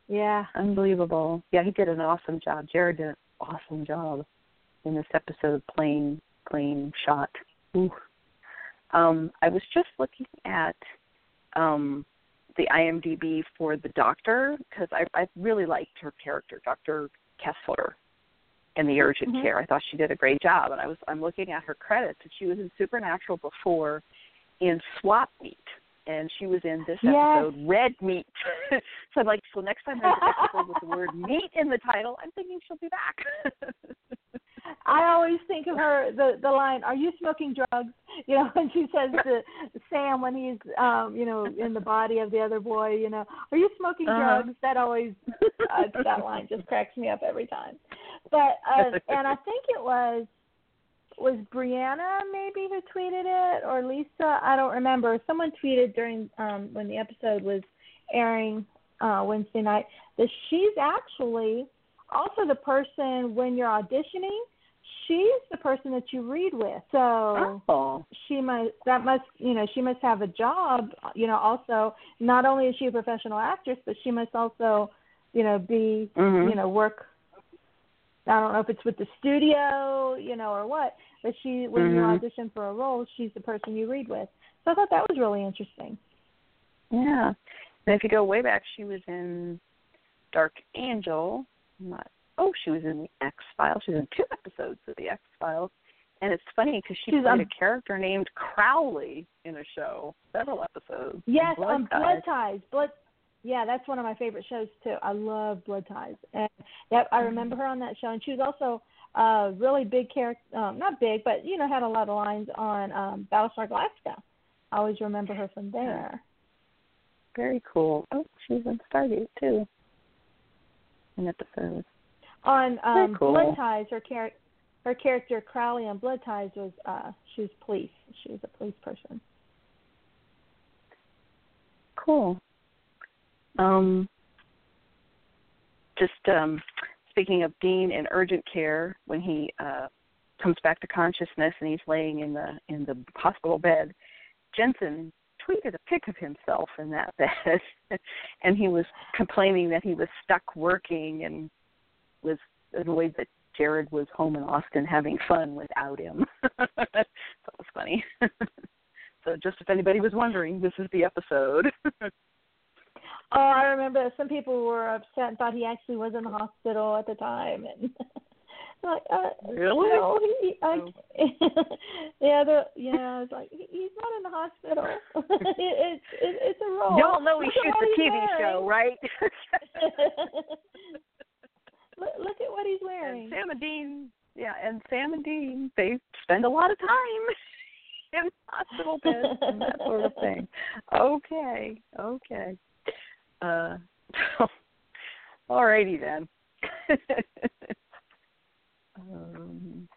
Yeah. Unbelievable. Yeah, he did an awesome job. Jared did an awesome job in this episode playing playing shot. Ooh. Um, I was just looking at um, the IMDb for the Doctor because I, I really liked her character, Doctor Kessler, in the urgent Mhm. care. I thought she did a great job, and I was I'm looking at her credits, and she was in Supernatural before, in Swap Meet, and she was in this Yes. episode Red Meat. so I'm like, so next time there's an episode with the word meat in the title, I'm thinking she'll be back. I always think of her the the line, "Are you smoking drugs?" You know, when she says to Sam when he's um, you know, in the body of the other boy, you know, "Are you smoking Uh-huh. drugs?" That always uh, that line just cracks me up every time. But uh, and I think it was was Brianna maybe who tweeted it or Lisa, I don't remember. Someone tweeted during um when the episode was airing uh Wednesday night that she's actually also the person when you're auditioning she's the person that you read with so oh. she must that must you know she must have a job you know also not only is she a professional actress but she must also you know be Mhm. you know work i don't know if it's with the studio you know or what but she when you Mhm. audition for a role she's the person you read with so i thought that was really interesting Yeah. And if you go way back, she was in Dark Angel. Not oh, she was in the X Files. She was in two episodes of the X Files. And it's funny because she She's played on- a character named Crowley in a show, several episodes. Yes, Blood um, Ties. Blood Ties. Blood. Yeah, that's one of my favorite shows too. I love Blood Ties, and yep, I remember her on that show. And she was also a really big character, um, not big, but you know, had a lot of lines on um, Battlestar Galactica. I always remember her from there. Very cool. Oh, she was in Stargate too. An episode. On Very um, cool. Blood Ties, her character, her character Crowley on Blood Ties was uh, she was police. She was a police person. Cool. Um, just um, speaking of Dean in urgent care, when he uh, comes back to consciousness and he's laying in the in the hospital bed, Jensen tweeted a pic of himself in that bed, and he was complaining that he was stuck working and was annoyed that Jared was home in Austin having fun without him. it was funny. so just if anybody was wondering, this is the episode. Oh, I remember some people were upset and thought he actually was in the hospital at the time, and like, uh, Really? No, he, I, Oh. yeah, the yeah, it's like he, he's not in the hospital. it, it's it, it's a role. Y'all know he shoots a TV wearing. show, right? look, look at what he's and wearing. Sam and Dean, yeah, and Sam and Dean, they spend a lot of time in hospital beds and that sort of thing. Okay, okay. Uh, alrighty then. um,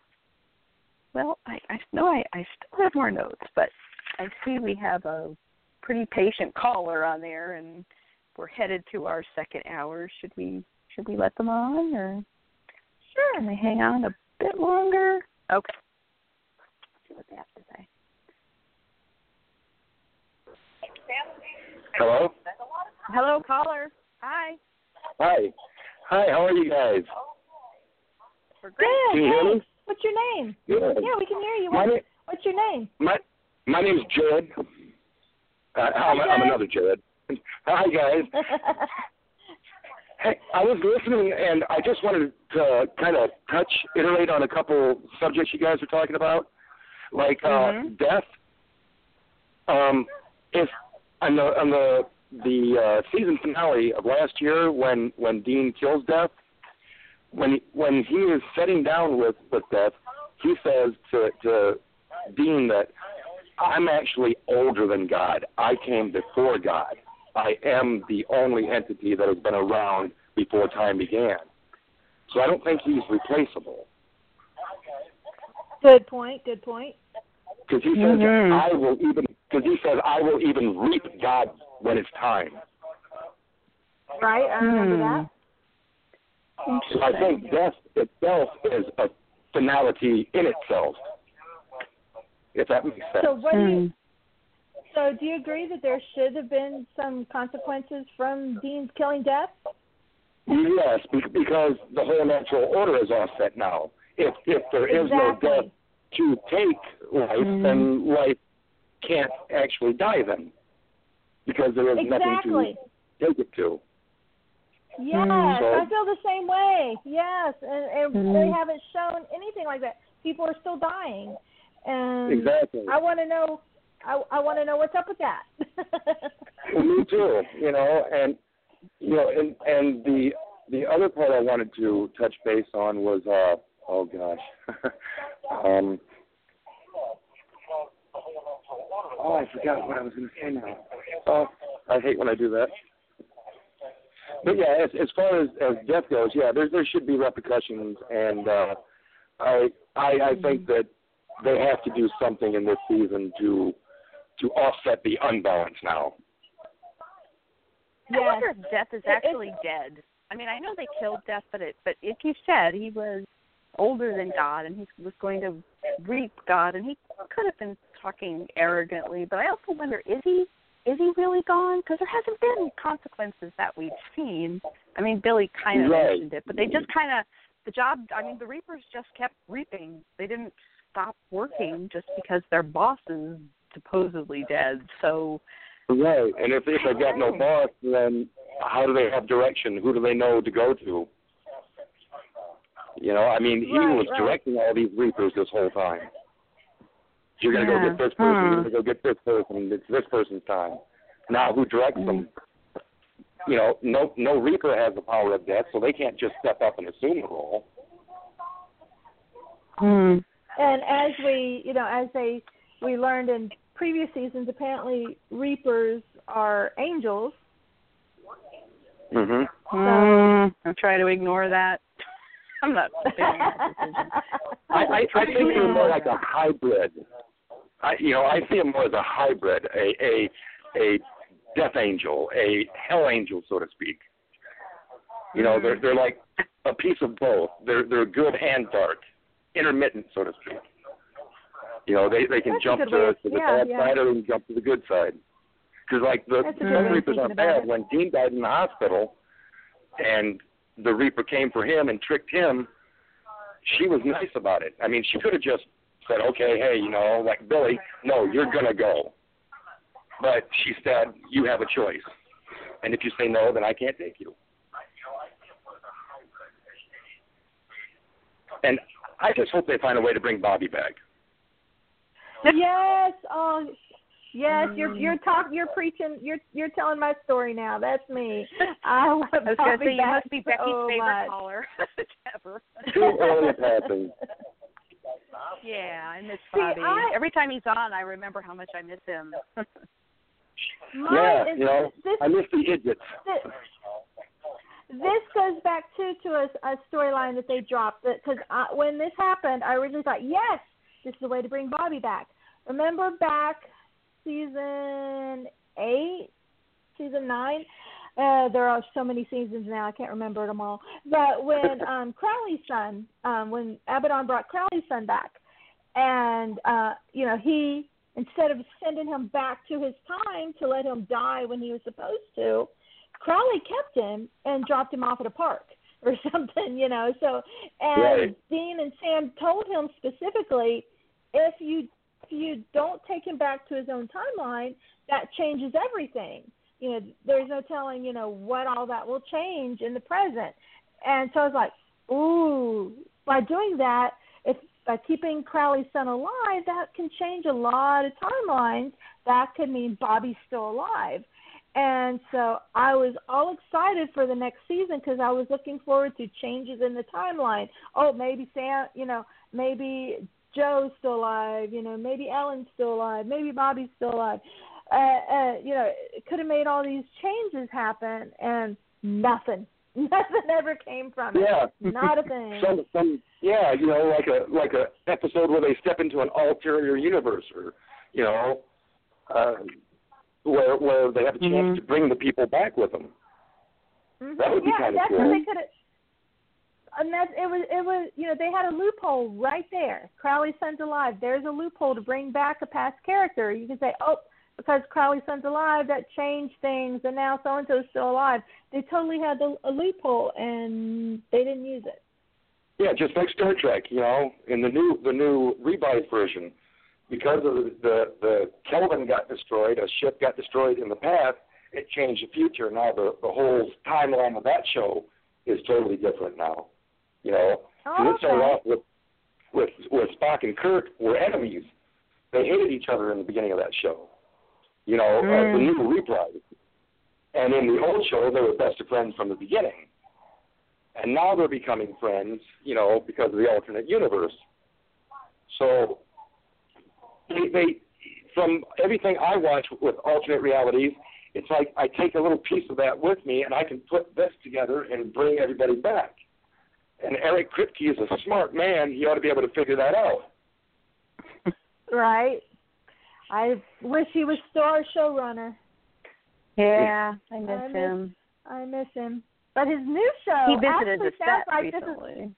well, I, I know I, I still have more notes, but I see we have a pretty patient caller on there, and we're headed to our second hour. Should we should we let them on, or Sure. can they hang on a bit longer? Okay. Let's see what they have to say. Hello? Hello, caller. Hi. Hi. Hi, how are you guys? We're great. Good. Can you hear hey, me? what's your name? Good. Yeah, we can hear you. What, na- what's your name? my, my name's Jared. Uh, I'm, I'm another Jared. Hi, guys. Hey, I was listening, and I just wanted to kind of touch, iterate on a couple subjects you guys are talking about, like uh, Mhm. death. Um, if on the on the the uh, season finale of last year, when when Dean kills Death, when he, when he is sitting down with with Death, he says to to Dean that I'm actually older than God. I came before God. I am the only entity that has been around before time began. So I don't think he's replaceable. Good point. Good point. Because he says, Mhm. I will even, because he says, I will even reap God when it's time. Right. I remember Hmm. that. So I think death itself is a finality in itself. If that makes sense. So what do you? Hmm. So do you agree that there should have been some consequences from Dean's killing death? Yes, because the whole natural order is offset now. If if there is exactly. no death to take life, Mm-hmm. then life can't actually die then, because there is Exactly. nothing to take it to. Yes, So- I feel the same way. Yes, and, and Mm-hmm. they haven't shown anything like that. People are still dying, and Exactly. I want to know. I, I want to know what's up with that. Well, me too. You know, and you know, and and the the other part I wanted to touch base on was uh oh gosh, um. Oh, I forgot what I was going to say now. Oh, I hate when I do that. But yeah, as as far as as death goes, yeah, there there should be repercussions, and uh, I I I think that they have to do something in this season to to offset the unbalance now. I wonder if Death is It- it- actually dead. I mean, I know they killed Death, but it, but if you said he was older than God and he was going to reap God, and he could have been talking arrogantly, but I also wonder is he is he really gone? Because there hasn't been consequences that we've seen. I mean, Billy kind of Right. mentioned it, but they just kind of the job. I mean, the Reapers just kept reaping. They didn't stop working just because their boss is supposedly dead. So Right. And if if they've got no boss, then how do they have direction? Who do they know to go to? You know, I mean, he Right, was right. directing all these reapers this whole time. You're gonna Yeah. go get this person. Hmm. You're gonna go get this person. It's this person's time. Now, who directs them? You know, no no reaper has the power of death, so they can't just step up and assume the role. Hmm. and as we, you know, as they we learned in previous seasons, apparently reapers are angels. Mhm. mm, I'm trying to ignore that. I'm not big that. I, I, I think they're more like a hybrid. I, you know, I see them more as a hybrid, a a a death angel, a hell angel, so to speak. You know, they're mm-hmm. they're like a piece of both. They're they're good and dark, intermittent, so to speak. You know, they they can That's jump to, to the yeah, bad yeah. side or they can jump to the good side. Because like the That's a good some way of reapers aren't bad. it. When Dean died in the hospital, and the reaper came for him and tricked him, she was nice about it. I mean, she could have just said, "Okay, hey, you know, like Billy, no, you're gonna go." But she said, "You have a choice, and if you say no, then I can't take you." And I just hope they find a way to bring Bobby back. yes, oh, yes, you're Mm. you're talking, you're preaching, you're you're telling my story now. That's me. I want I was going to Bobby say you must be Becky's so favorite much. caller ever. Too early passing. Yeah, I miss See, Bobby. I- Every time he's on, I remember how much I miss him. Mine Yeah, is, you know, this, I miss the idiots. this, this goes back to to a, a storyline that they dropped because when this happened, I originally thought, yes, this is the way to bring Bobby back. Remember back season eight, season nine. Uh, there are so many seasons now, I can't remember them all. But when um, Crowley's son, um, when Abaddon brought Crowley's son back, and uh, you know he instead of sending him back to his time to let him die when he was supposed to, Crowley kept him and dropped him off at a park or something, you know. So and Right. Dean and Sam told him specifically if you if you don't take him back to his own timeline, that changes everything. You know, there's no telling, you know, what all that will change in the present. And so I was like, ooh, by doing that, if by keeping Crowley's son alive, that can change a lot of timelines. That could mean Bobby's still alive. And so I was all excited for the next season because I was looking forward to changes in the timeline. Oh, maybe Sam, you know, maybe Jo's still alive, you know, maybe Ellen's still alive, maybe Bobby's still alive. Uh, uh, you know, it could have made all these changes happen, and nothing, nothing ever came from it. Yeah. Not a thing. some some yeah, you know, like a like a episode where they step into an ulterior universe or you know, uh where where they have a chance Mhm. to bring the people back with them. Mhm. That would be yeah, kinda that's cool. they could have. And that it was it was you know they had a loophole right there. Crowley's son's alive. There's a loophole to bring back a past character. You can say, oh, because Crowley's son's alive, that changed things, and now so and so's still alive. They totally had the, a loophole, and they didn't use it. Yeah, just like Star Trek, you know, in the new the new revised version, because of the the, the Kelvin got destroyed, a ship got destroyed in the past, it changed the future. Now the the whole timeline of that show is totally different now. You know, Oh, and it started off with with with Spock and Kirk were enemies. They hated each other in the beginning of that show. You know, uh, the new reprise. And in the old show, they were best of friends from the beginning. And now they're becoming friends, you know, because of the alternate universe. So they, they from everything I watch with alternate realities, it's like I take a little piece of that with me and I can put this together and bring everybody back. And Eric Kripke is a smart man. He ought to be able to figure that out. Right. I wish he was still our showrunner. Yeah, I miss I miss- him. I miss him. But his new show He visited actually the sounds set like this is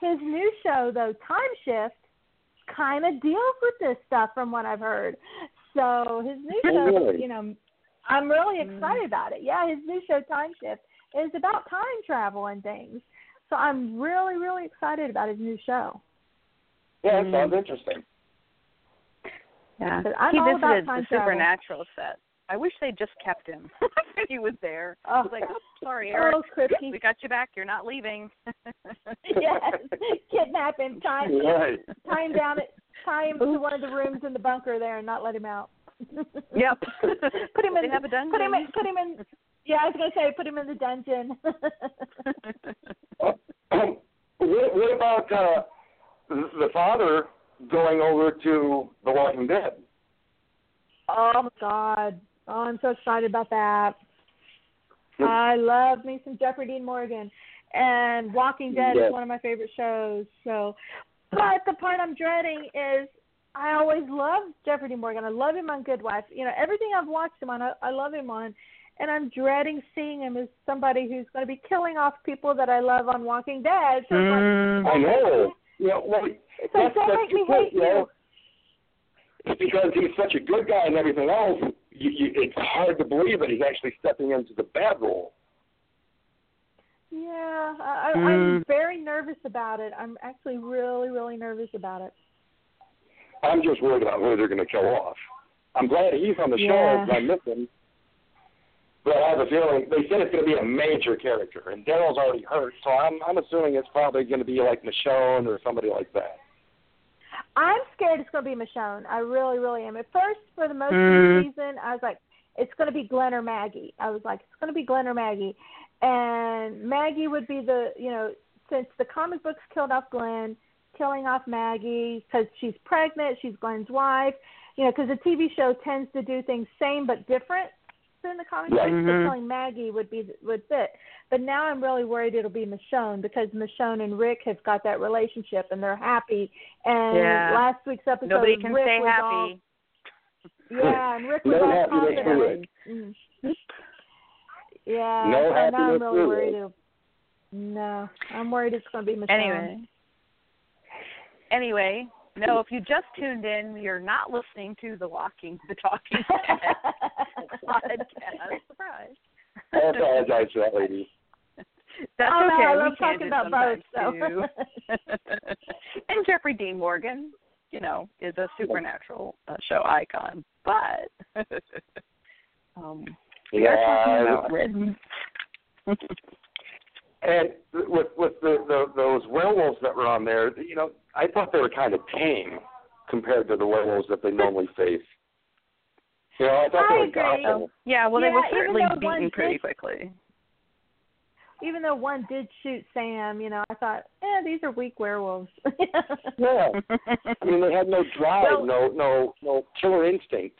his new show though, Time Shift, kind of deals with this stuff from what I've heard. So his new show, really? you know, I'm really Mm. excited about it. Yeah, his new show Time Shift is about time travel and things. So I'm really, really excited about his new show. Yeah, that Mm. sounds interesting. Yeah, I'm he all about visited time the travel. Supernatural set. I wish they just kept him. he was there. Oh, I was like, oh, sorry, Eric. oh, Kripke. We got you back. You're not leaving. yes, kidnap him, tie him, Right. tie him down, at, tie him to one of the rooms in the bunker there, and not let him out. Yep. put him in. They have a dungeon. Put him in. Put him in. Yeah, I was gonna say, put him in the dungeon. What, what about uh, the the father going over to The Walking Dead? oh my God! Oh, I'm so excited about that. I love me some Jeffrey Dean Morgan, and Walking Dead Yes. is one of my favorite shows. So, but the part I'm dreading is I always loved Jeffrey Dean Morgan. I love him on Good Wife. You know, everything I've watched him on, I, I love him on. And I'm dreading seeing him as somebody who's going to be killing off people that I love on Walking Dead. So, it's like, mm. I know. Yeah, well, so that's, don't that's make me point, hate you know. It's because he's such a good guy and everything else. You, you, it's hard to believe that he's actually stepping into the bad role. Yeah, I, I- Mm. I'm very nervous about it. I'm actually really, really nervous about it. I'm just worried about who they're going to kill off. I'm glad he's on the Yeah. show. 'cause I miss him. But I have a feeling they said it's going to be a major character, and Daryl's already hurt, so I'm I'm assuming it's probably going to be like Michonne or somebody like that. I'm scared it's going to be Michonne. I really, really am. At first, for the most of Mm. the season, I was like, it's going to be Glenn or Maggie. I was like, it's going to be Glenn or Maggie. And Maggie would be the, you know, since the comic books killed off Glenn, killing off Maggie because she's pregnant, she's Glenn's wife, you know, because the TV show tends to do things same but different than the comic Right. books. Mhm. So killing Maggie would be would fit. But now I'm really worried it'll be Michonne because Michonne and Rick have got that relationship and they're happy. And Yeah. last week's episode, Nobody can Rick stay was happy. All, yeah, and Rick was No all happiness confident. Rick. Yeah, No so now I'm really worried. It'll, no, I'm worried it's going to be Michonne. Anyway. Anyway, no, if you just tuned in, you're not listening to the Walking the Talking Dead podcast. Surprise. I apologize for that, lady. That's Oh, no, okay. I we love can talking about both, so. and Jeffrey Dean Morgan, you know, is a supernatural uh, show icon. But um, we are talking about Red. And with with the, the those werewolves that were on there, you know, I thought they were kind of tame compared to the werewolves that they normally face. You know, I thought they were agree. docile. yeah, well, Yeah, they were certainly beaten pretty did- quickly. Even though one did shoot Sam, you know, I thought, eh, these are weak werewolves. Yeah. I mean, they had no drive, Well- no no no killer instinct.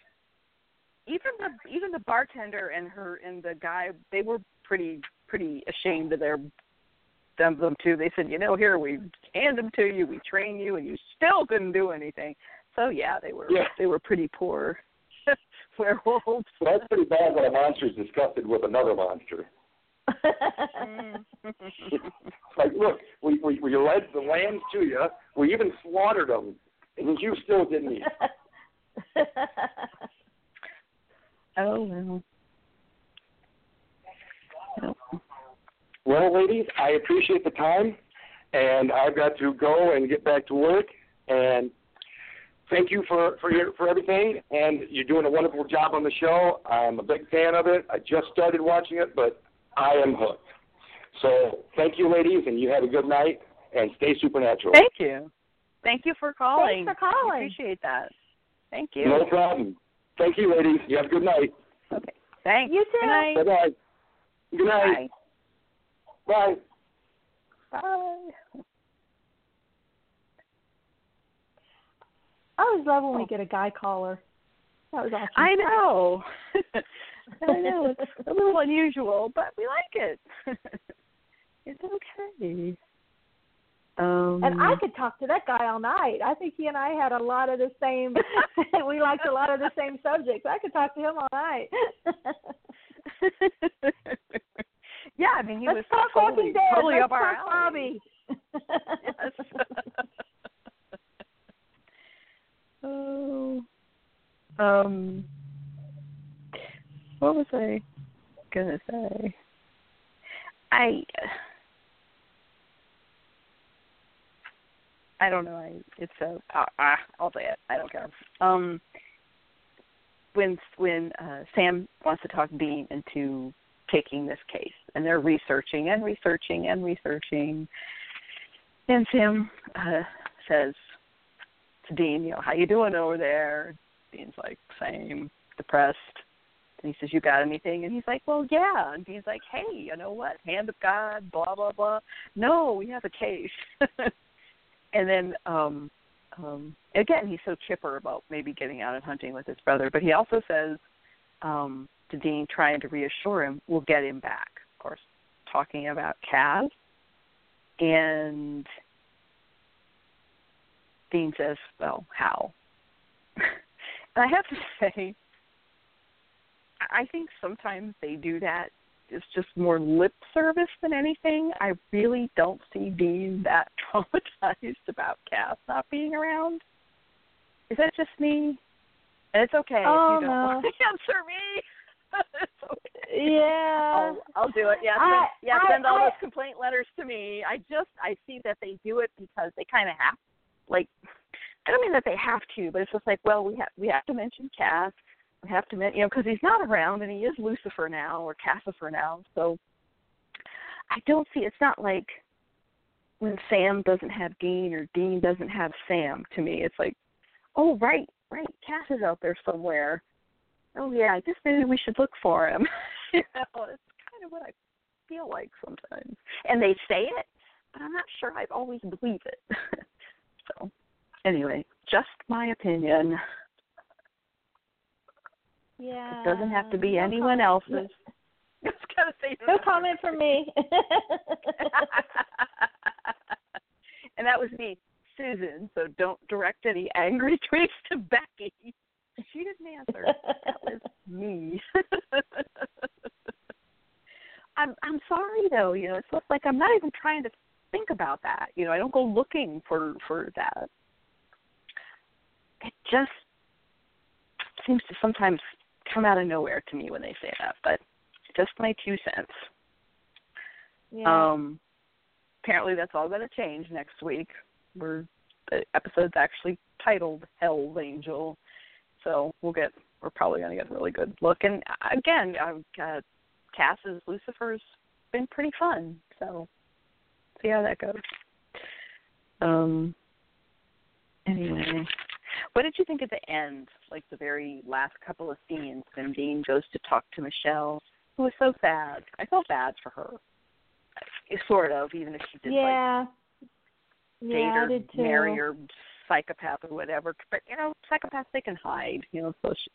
even the even the bartender and her and the guy they were pretty pretty ashamed of their them them too. They said, you know, here we hand them to you, we train you, and you still couldn't do anything. So yeah, they were Yeah. they were pretty poor werewolves. So that's pretty bad when a monster is disgusted with another monster. Like, look, we, we we led the lambs to you. We even slaughtered them, and you still didn't eat. Oh well. Nope. Well, ladies, I appreciate the time, and I've got to go and get back to work. And thank you for for your for everything. And you're doing a wonderful job on the show. I'm a big fan of it. I just started watching it, but I am hooked. So thank you, ladies, and you have a good night and stay supernatural. Thank you. Thank you for calling. Thanks for calling. I appreciate that. Thank you. No problem. Thank you, ladies. You have a good night. Okay. Thanks. You too. Bye bye. Good night. Bye. Bye. Bye. I always love when we get a guy caller. That was awesome. I know. I know it's a little unusual, but we like it. it's okay. Um, And I could talk to that guy all night. I think he and I had a lot of the same. we liked a lot of the same subjects. I could talk to him all night. yeah, I mean he Let's was totally, totally Let's up our alley. Bobby. Yes. oh. Um. What was I gonna say? I. I don't know. I it's a uh, uh, I'll say it. I don't care. Um. When when uh, Sam wants to talk Dean into taking this case, and they're researching and researching and researching, and Sam uh, says to Dean, you know, how you doing over there? Dean's like, same, depressed. And he says, you got anything? And he's like, well, yeah. And Dean's like, hey, you know what? Hand of God, blah blah blah. No, we have a case. and then um um again, he's so chipper about maybe getting out and hunting with his brother, but he also says um to Dean, trying to reassure him, we'll get him back. Of course, talking about Cass. And Dean says, Well, how? and I have to say, I think sometimes they do that. It's just more lip service than anything. I really don't see Dean that traumatized about Cass not being around. Is that just me? And it's okay Oh, if you oh, don't no. want to answer me. okay. Yeah. I'll, I'll do it. Yeah, I- send, yeah. I- Send all I- those complaint letters to me. I just I see that they do it because they kind of have, like, I don't mean that they have to, but it's just like, well, we have we have to mention Cass. Have to mention, you know, because he's not around and he is Lucifer now or Cassifer now. So I don't see. It's not like when Sam doesn't have Dean or Dean doesn't have Sam. To me, it's like, oh right, right, Cass is out there somewhere oh yeah, I guess maybe we should look for him. you know, it's kind of what I feel like sometimes. And they say it, but I'm not sure I always believe it. so, anyway, just my opinion. Yeah. It doesn't have to be No anyone comment- else's. Gonna say No comment from me. and that was me, Susan. So don't direct any angry tweets to Becky. She didn't answer. that was me. I'm I'm sorry though, you know, it's like I'm not even trying to think about that. You know, I don't go looking for for that. It just seems to sometimes come out of nowhere to me when they say that, but just my two cents. yeah. Um apparently that's all gonna change next week. We're the episode's actually titled Hell's Angel. So we'll get we're probably gonna get a really good look. And uh, again, I've got Cass's Lucifer's been pretty fun. So see how that goes. Um anyway. What did you think at the end, like the very last couple of scenes when Dean goes to talk to Michelle, who was so sad? I felt bad for her. Sort of, even if she did like yeah. date Yeah, or marry or psychopath or whatever. But you know, psychopaths they can hide. You know, so she,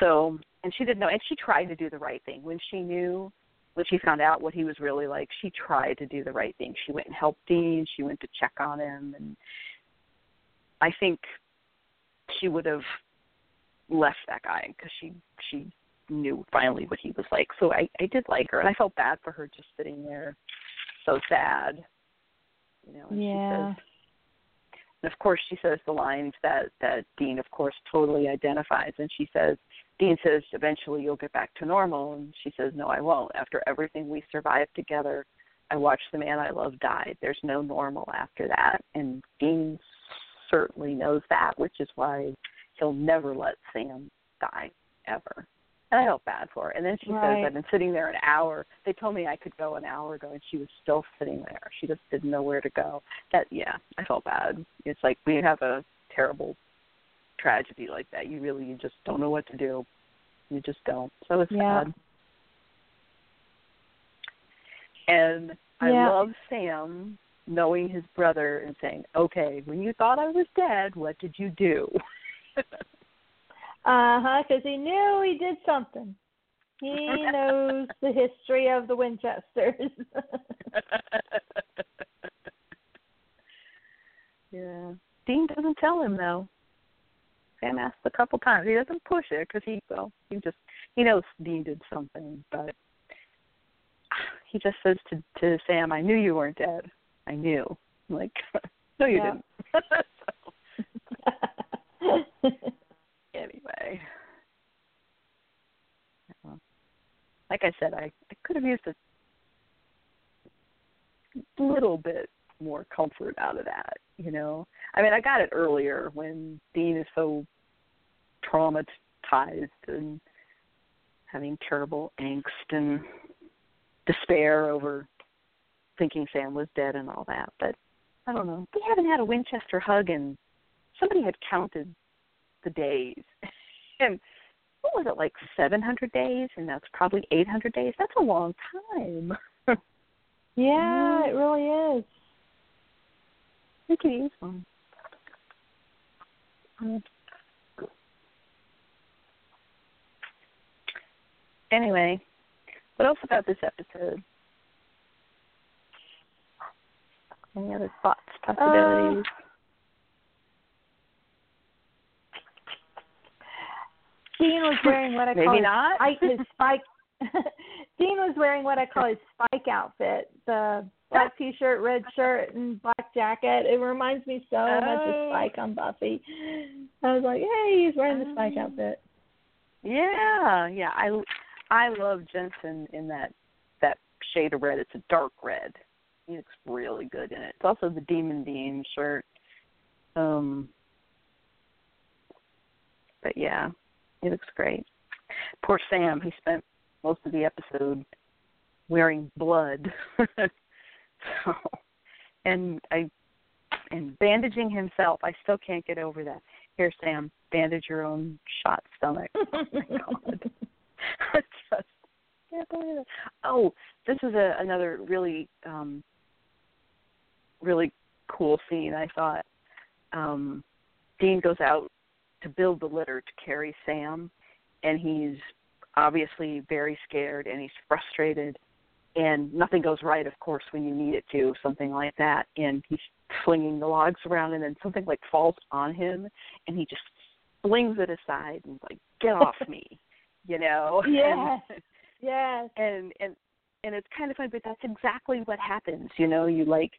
so and she didn't know, and she tried to do the right thing when she knew when she found out what he was really like. She tried to do the right thing. She went and helped Dean. She went to check on him, and I think she would have left that guy because she she knew finally what he was like. So I I did like her, and I felt bad for her just sitting there so sad. You know, and Yeah. she says, And of course, she says the lines that that Dean, of course, totally identifies, and she says, Dean says, eventually you'll get back to normal, and she says, no, I won't. After everything we survived together, I watched the man I love die. There's no normal after that, and Dean certainly knows that, which is why he'll never let Sam die ever. And I felt bad for her. And then she right. says, I've been sitting there an hour. They told me I could go an hour ago, and she was still sitting there. She just didn't know where to go. That, yeah, I felt bad. It's like we have a terrible tragedy like that. You really you just don't know what to do. You just don't. So it's yeah. sad. And I love Sam knowing his brother and saying, "Okay, when you thought I was dead, what did you do?" Uh huh, because he knew he did something. He knows the history of the Winchesters. yeah. Dean doesn't tell him though. Sam asks a couple times. He doesn't push it because he well he just he knows Dean did something, but he just says to to Sam, "I knew you weren't dead. I knew." I'm like, no, you Yeah. didn't. so, anyway, like I said, I, I could have used a little bit more comfort out of that. You know, I mean, I got it earlier when Dean is so traumatized and having terrible angst and despair over thinking Sam was dead and all that. But I don't know. We haven't had a Winchester hug and somebody had counted the days. And what was it, like 700 days? And that's probably 800 days. That's a long time. yeah, it really is. We could use one. Anyway, what else about this episode? Any other thoughts, possibilities? Uh, Dean was wearing what I call not. his, spike, his spike. Dean was wearing what I call his spike outfit: the black T-shirt, red shirt, and black jacket. It reminds me so much of Oh. Spike on Buffy. I was like, hey, he's wearing the Spike Oh. outfit. Yeah, yeah. I I love Jensen in that that shade of red. It's a dark red. He looks really good in it. It's also the Demon Dean shirt. Um but yeah, he looks great. Poor Sam, he spent most of the episode wearing blood. so and I and bandaging himself, I still can't get over that. Here, Sam, bandage your own shot stomach. Oh my god. I just can't believe it. Oh, this is a another really um really cool scene I thought. Um Dean goes out to build the litter to carry Sam and he's obviously very scared and he's frustrated and nothing goes right of course when you need it to something like that and he's flinging the logs around and then something like falls on him and he just flings it aside and like get off me you know Yeah. Yes. and and and it's kind of fun but that's exactly what happens you know you like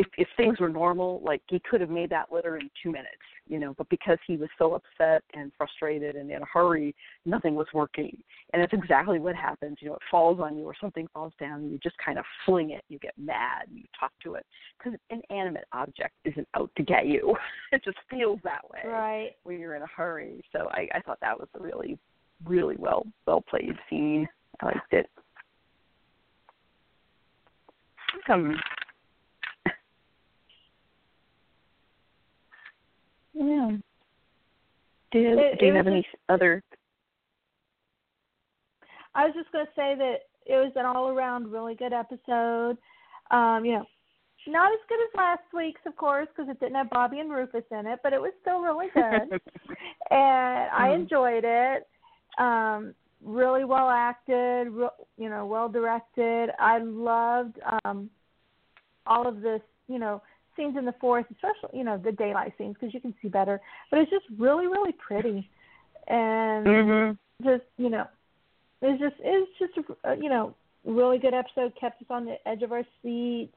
if if things were normal like he could have made that litter in two minutes you know but because he was so upset and frustrated and in a hurry nothing was working and that's exactly what happens you know it falls on you or something falls down and you just kind of fling it you get mad and you talk to it because an inanimate object isn't out to get you it just feels that way Right. when you're in a hurry. So I, I thought that was a really, really well well played scene. I liked it. Um, yeah. Do you, It- do you have any other? I was just going to say that it was an all around really good episode. Um, you know, not as good as last week's, of course, because it didn't have Bobby and Rufus in it, but it was still really good. and I Mhm. enjoyed it. Um, really well acted, re- you know, well directed. I loved um, all of this, you know, scenes in the forest, especially you know the daylight scenes because you can see better. But it's just really, really pretty, and mhm. just you know, it's just it's just a, you know really good episode. Kept us on the edge of our seats,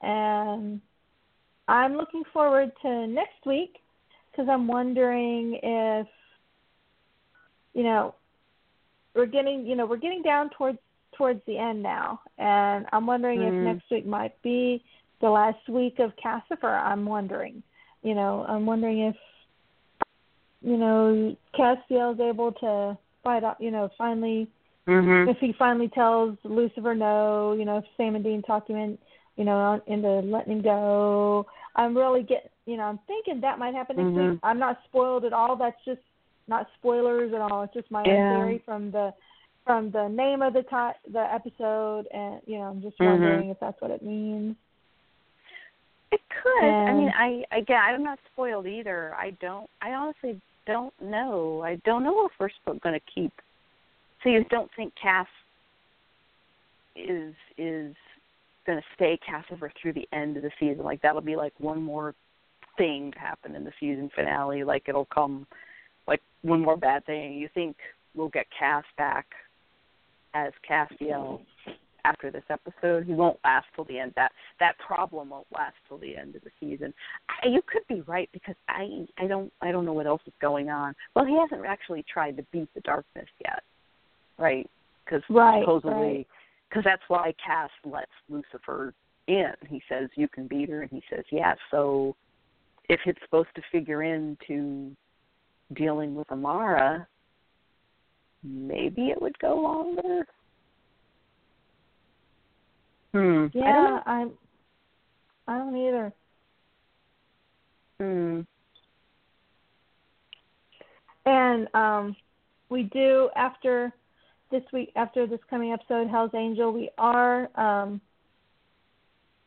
and I'm looking forward to next week because I'm wondering if you know we're getting you know we're getting down towards towards the end now, and I'm wondering Mhm. if next week might be the last week of Cassifer. I'm wondering, you know, I'm wondering if you know Castiel is able to fight out, you know, finally Mhm. if he finally tells Lucifer no, you know, if Sam and Dean talk him in, you know, into letting him go. I'm really get, you know, I'm thinking that might happen next Mhm. week. I'm not spoiled at all. That's just not spoilers at all. It's just my Yeah. own theory from the from the name of the ti- the episode, and you know, I'm just Mhm. wondering if that's what it means. It could. I mean, I again, I'm not spoiled either. I don't. I honestly don't know. I don't know if we're going to keep. So you don't think Cass is is going to stay Cassifer through the end of the season? Like that'll be like one more thing to happen in the season finale. Like it'll come like one more bad thing. You think we'll get Cass back as Castiel after this episode. He won't last till the end. That that problem won't last till the end of the season. I, you could be right because I I don't I don't know what else is going on. Well, he hasn't actually tried to beat the darkness yet, right? Because Right, supposedly, right. because that's why Cass lets Lucifer in. He says you can beat her, and he says yes. So if it's supposed to figure into dealing with Amara, maybe it would go longer. Hmm. I don't Yeah. I'm. I don't either. Hmm. And um, we do after this week, after this coming episode, Hell's Angel, we are um,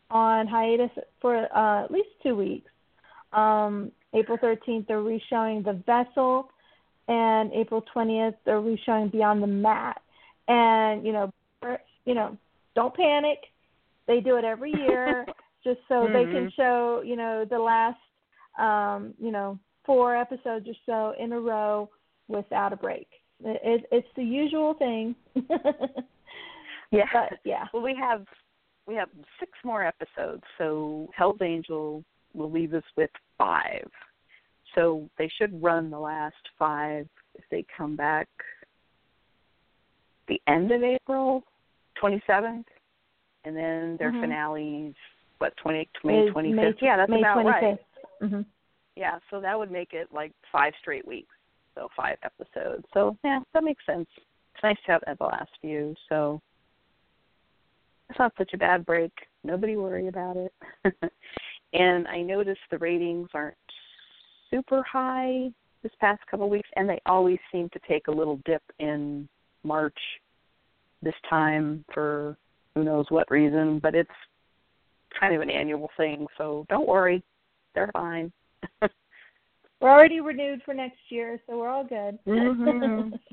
on hiatus for uh, at least two weeks. Um, April 13th, they're reshowing The Vessel, and April 20th, they're reshowing Beyond the Mat. And you know, you know, don't panic. They do it every year, just so they can Mhm. show you know the last um, you know four episodes or so in a row without a break. It, it, it's the usual thing. Yeah. But yeah. Well, we have we have six more episodes, so Hell's Angel will leave us with five. So they should run the last five if they come back the end of April, twenty seventh, and then their Mhm. finales what twenty May twenty fifth. Yeah, that's May about 25th. right. hmm Yeah, so that would make it like five straight weeks. So five episodes. So yeah, that makes sense. It's nice to have that the last few. So it's not such a bad break. Nobody worry about it. and I noticed the ratings aren't super high this past couple of weeks, and they always seem to take a little dip in March this time for who knows what reason, but it's kind of an annual thing. So don't worry, they're fine. We're already renewed for next year, so we're all good. Mhm.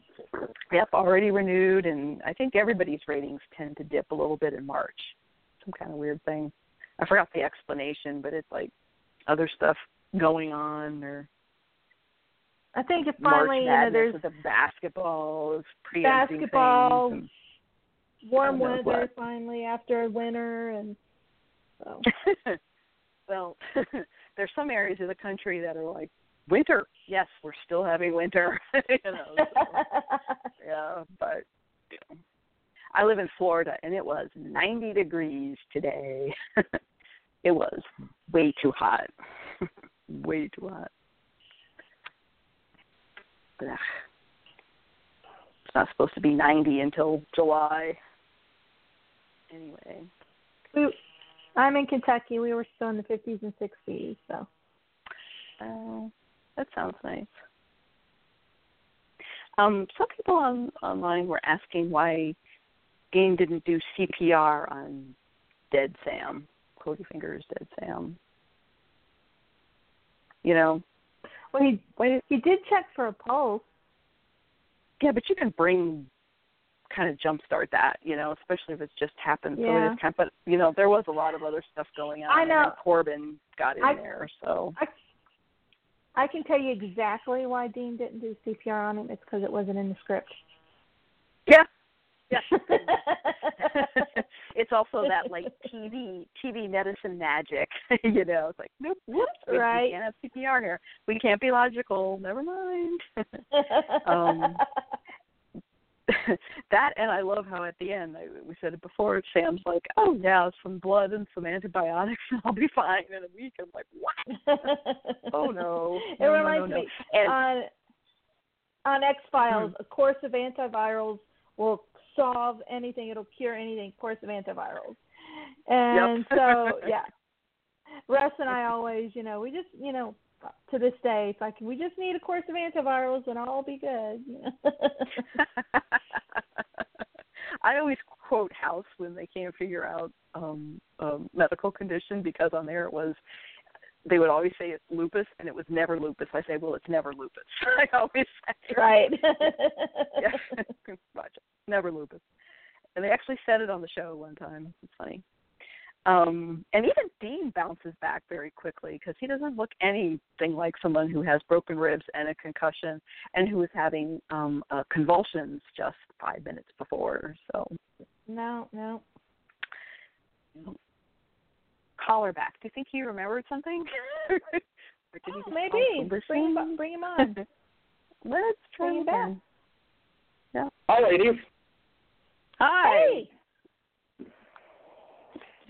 Yep, already renewed, and I think everybody's ratings tend to dip a little bit in March. Some kind of weird thing. I forgot the explanation, but it's like other stuff going on, or I think if March finally, you know, Madness there's with the basketball is preempting basketball, things. Warm weather what. finally after winter, and so. well, there's some areas of the country that are like winter. Yes, we're still having winter. you know, so. Yeah, but you know, I live in Florida and it was 90 degrees today. it was way too hot. way too hot. But, uh, it's not supposed to be 90 until July. Anyway, we, I'm in Kentucky. We were still in the 50s and 60s, so. uh, that sounds nice. Um, some people on online were asking why Game didn't do CPR on Dead Sam, Cody Fingers Dead Sam. You know, Well, he he did check for a pulse. yeah, but you can bring kind of jumpstart that, you know, especially if it's just happened. So it Yeah. kind of, but you know, there was a lot of other stuff going on. I know. Corbin got in I- there, so I, I can tell you exactly why Dean didn't do CPR on him. It's because it wasn't in the script. yeah, yeah. it's also that like TV TV medicine magic. you know, it's like nope, whoops, Right. we can't have CPR here. We can't be logical. Never mind. um, that and I love how at the end I, we said it before. Sam's like, "Oh yeah, some blood and some antibiotics, and I'll be fine in a week." I'm like, "What? Oh no!" It No, reminds no, no. me And on on X Files, Hmm. a course of antivirals will solve anything. It'll cure anything. Course of antivirals, and Yep. so yeah, Russ and I always, you know, we just, you know, to this day, it's like we just need a course of antivirals and all will be good. I always quote House when they can't figure out um a medical condition because on there it was they would always say it's lupus and it was never lupus. I say, well, it's never lupus. I always say, right. yeah, never lupus. And they actually said it on the show one time. It's funny. Um, and even Dean bounces back very quickly because he doesn't look anything like someone who has broken ribs and a concussion and who was having um, uh, convulsions just five minutes before. So no, no. call her back. Do you think he remembered something? or did he Oh, just maybe. Bring him, listen? bring him on. Let's try Bring him back. again. Hi, ladies. Hi. Hey.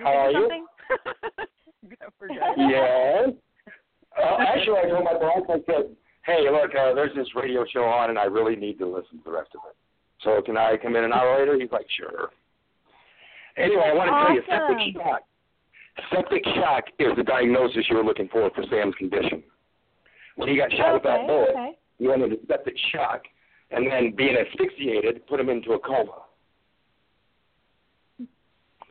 How are you? something? Go for it. Yeah. Uh, actually, I told my boss, I said, hey, look, uh, there's this radio show on, and I really need to listen to the rest of it. So can I come in an hour later? He's like, sure. Anyway, I want to tell you, septic shock. Septic shock is the diagnosis you were looking for for Sam's condition. When he got shot with that bullet, okay. he went into septic shock, and then being asphyxiated put him into a coma.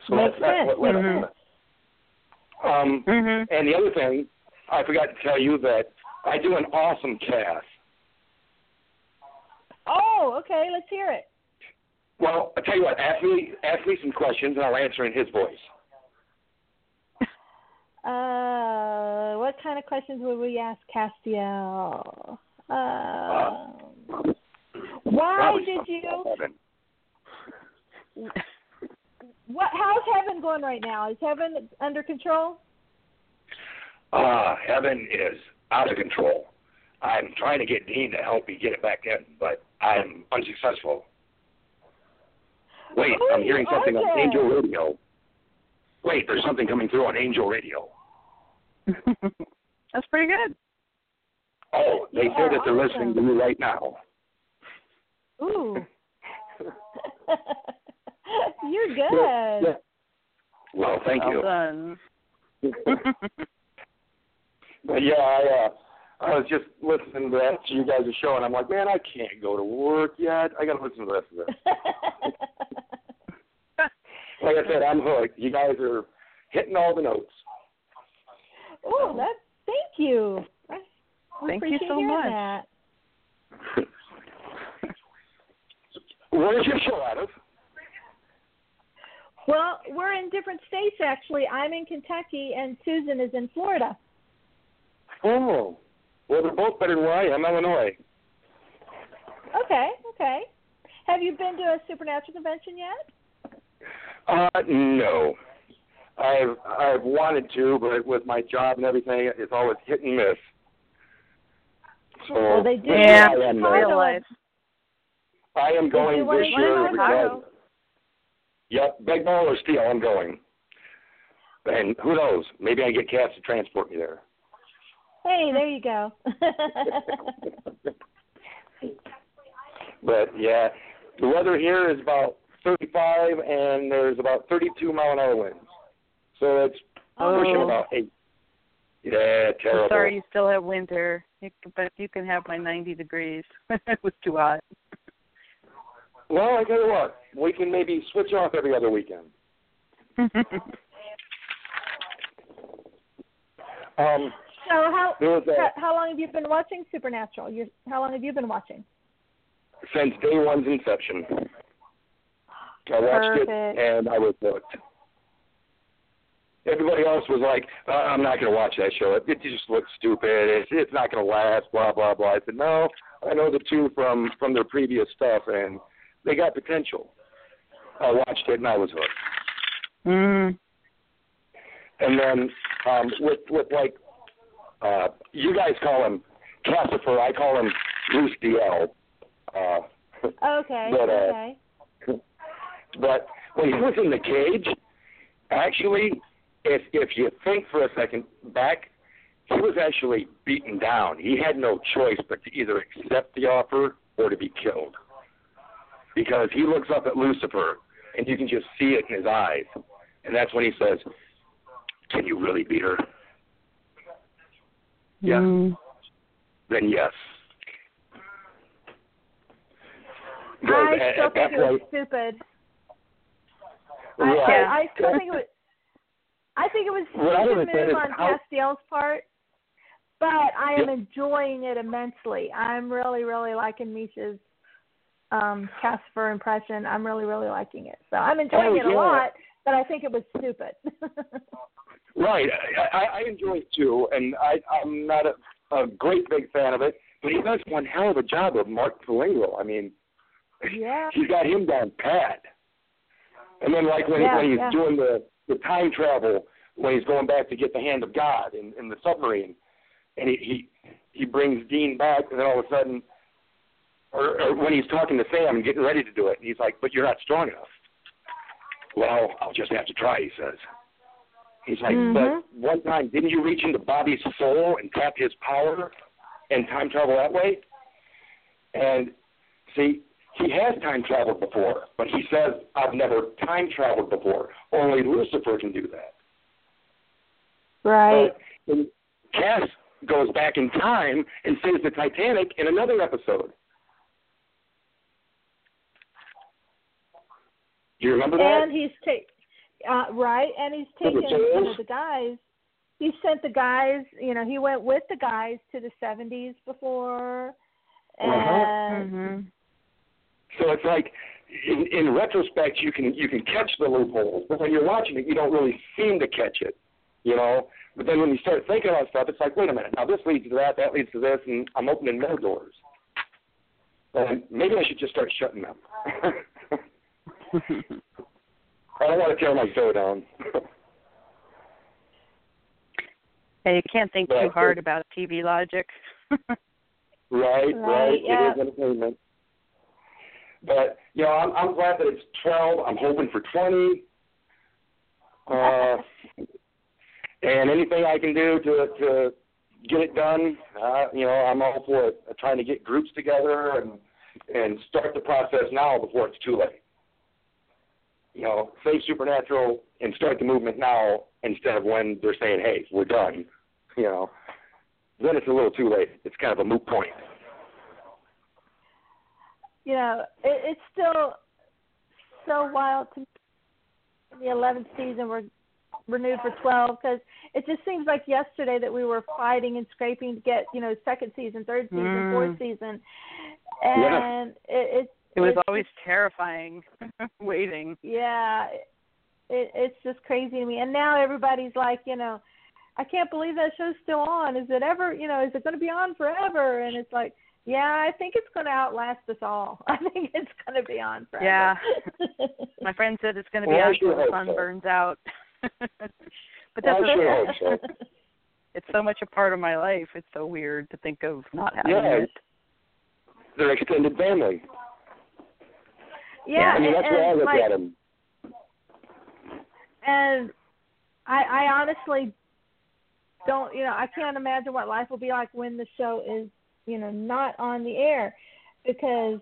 So Makes that's, that's sense. what led up to it. Um, Mhm. and the other thing, I forgot to tell you that I do an awesome Cass. Oh, okay. Let's hear it. Well, I tell you what, ask me ask me some questions and I'll answer in his voice. Uh, what kind of questions would we ask Castiel? Uh, why did you? About heaven. What? How's heaven going right now? Is heaven under control? Ah, heaven is out of control. I'm trying to get Dean to help me get it back in, but I'm unsuccessful. Wait, I'm hearing something on. Angel Radio. Wait, there's something coming through on Angel Radio. That's pretty good. Oh, they You say that they're listening to awesome. you right now. Ooh. You're good. Yeah. Well, thank well you. done. But yeah, I uh I was just listening to that to you guys' show and I'm like, man, I can't go to work yet. I gotta listen to the rest of it. Like I said, I'm hooked. You guys are hitting all the notes. oh, that. Thank you. I I Thank you so much. That. Where's your show out of? Well, we're in different states actually. I'm in Kentucky and Susan is in Florida. Oh. Well they're both better than where I am, Illinois. Okay, okay. Have you been to a supernatural convention yet? Uh no. I've I've wanted to, but with my job and everything it's always hit and miss. So Well, they do Yeah, I am, Chicago. real life. I am going this year Chicago. regardless. Yep, big ball or steel, I'm going. And who knows? Maybe I get Cass to transport me there. Hey, there you go. But yeah, the weather here is about 35, and there's about 32 mile an hour winds. So it's pushing Oh. about eight. Yeah, terrible. I'm sorry you still have winter, but you can have my 90 degrees. it was too hot. Well, I tell you what, we can maybe switch off every other weekend. Um, so how how- a, how long have you been watching Supernatural? You how long have you been watching? since day one's inception. I watched Perfect. it and I was hooked. Everybody else was like, uh, "I'm not going to watch that show. It, it just looks stupid. It's it's not going to last." Blah blah blah. I said, "No, I know the two from from their previous stuff, and they got potential." I watched it and I was hooked. Mm. And then um, with with like uh, you guys call him Cassifer, I call him Bruce DL. Uh, Okay. But, uh, okay. but when he was in the cage, actually, if if you think for a second back, he was actually beaten down. He had no choice but to either accept the offer or to be killed. Because he looks up at Lucifer and you can just see it in his eyes. And that's when he says, Can you really beat her? Yeah. Mm. Then yes. I Because at- still at think it was point- stupid. I, Right. I, I still think it was. I think it was a What stupid understand move on how- Castiel's part, but I am Yep. enjoying it immensely. I'm really, really liking Misha's um cast for impression. I'm really, really liking it. So I'm enjoying Oh, it a yeah. lot, but I think it was stupid. Right. I, I, I enjoy it too, and I, I'm not a, a great big fan of it, but he does one hell of a job of Mark Pellegrino. I mean, yeah. he's got him down pat. And then, like when, Yeah, when he's yeah. doing the the time travel, when he's going back to get the hand of God in, in the submarine, and he, he he brings Dean back, and then all of a sudden, or, or when he's talking to Sam and getting ready to do it, and he's like, "But you're not strong enough." Well, I'll just have to try, he says. He's like, Mhm. but one time, didn't you reach into Bobby's soul and tap his power and time travel that way? And see, he has time traveled before, but he says, I've never time traveled before. Only Lucifer can do that. Right. But when Cass goes back in time and saves the Titanic in another episode. Do you remember that? And he's take uh right, and he's For the taken you know, souls? the guys. He sent the guys, you know, he went with the guys to the seventies before Uh-huh. and Mhm. So it's like, in, in retrospect, you can you can catch the loopholes, but when you're watching it, you don't really seem to catch it, you know. But then when you start thinking about stuff, it's like, wait a minute, now this leads to that, that leads to this, and I'm opening more doors. And maybe I should just start shutting them. I don't want to tear my show down. Hey, you can't think But too hard think- about TV logic. right, right. Right, yeah. It is entertainment. But you know, I'm I'm glad that it's twelve. I'm hoping for twenty. Uh, and anything I can do to to get it done, uh, you know, I'm all for it. Uh, trying to get groups together and and start the process now before it's too late. You know, save Supernatural and start the movement now instead of when they're saying, "Hey, we're done." You know, then it's a little too late. It's kind of a moot point. you know, it, it's still so wild to me. The eleventh season, we're renewed for twelve because it just seems like yesterday that we were fighting and scraping to get you know second season, third season, Mm. fourth season, and it, it's It was it's always terrifying waiting. yeah, it, it's just crazy to me. And now everybody's like, you know, I can't believe that show's still on. Is it ever, you know, is it going to be on forever? And it's like, yeah, I think it's going to outlast us all. I think it's going to be on forever. Yeah. My friend said it's going to be Well, I on sure the sun so. burns out. but that's I sure okay. so. It's so much a part of my life. It's so weird to think of not having Yeah. it. Their extended family. Yeah, I mean, that's and, where I look like, at them. and I, I honestly don't, you know, I can't imagine what life will be like when the show is, you know, not on the air, because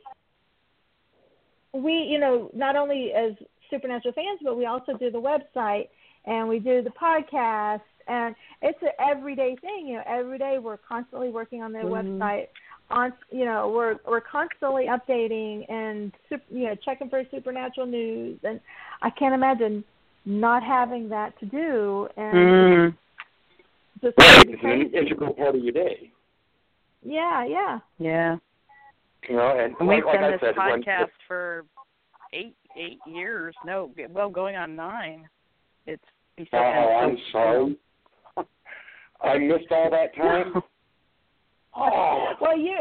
we, you know, not only as supernatural fans, but we also do the website and we do the podcast, and it's an everyday thing. You know, every day we're constantly working on the Mhm. website. On, you know, we're we're constantly updating and you know checking for supernatural news, and I can't imagine not having that to do and Mm. just Right. be It's an integral part of your day. yeah, yeah. Yeah. You know, and, And we've like done I this said, when- podcast for eight eight years. No, well, going on nine. It's be so- Oh, I'm sorry. I missed all that time. Oh, Well, you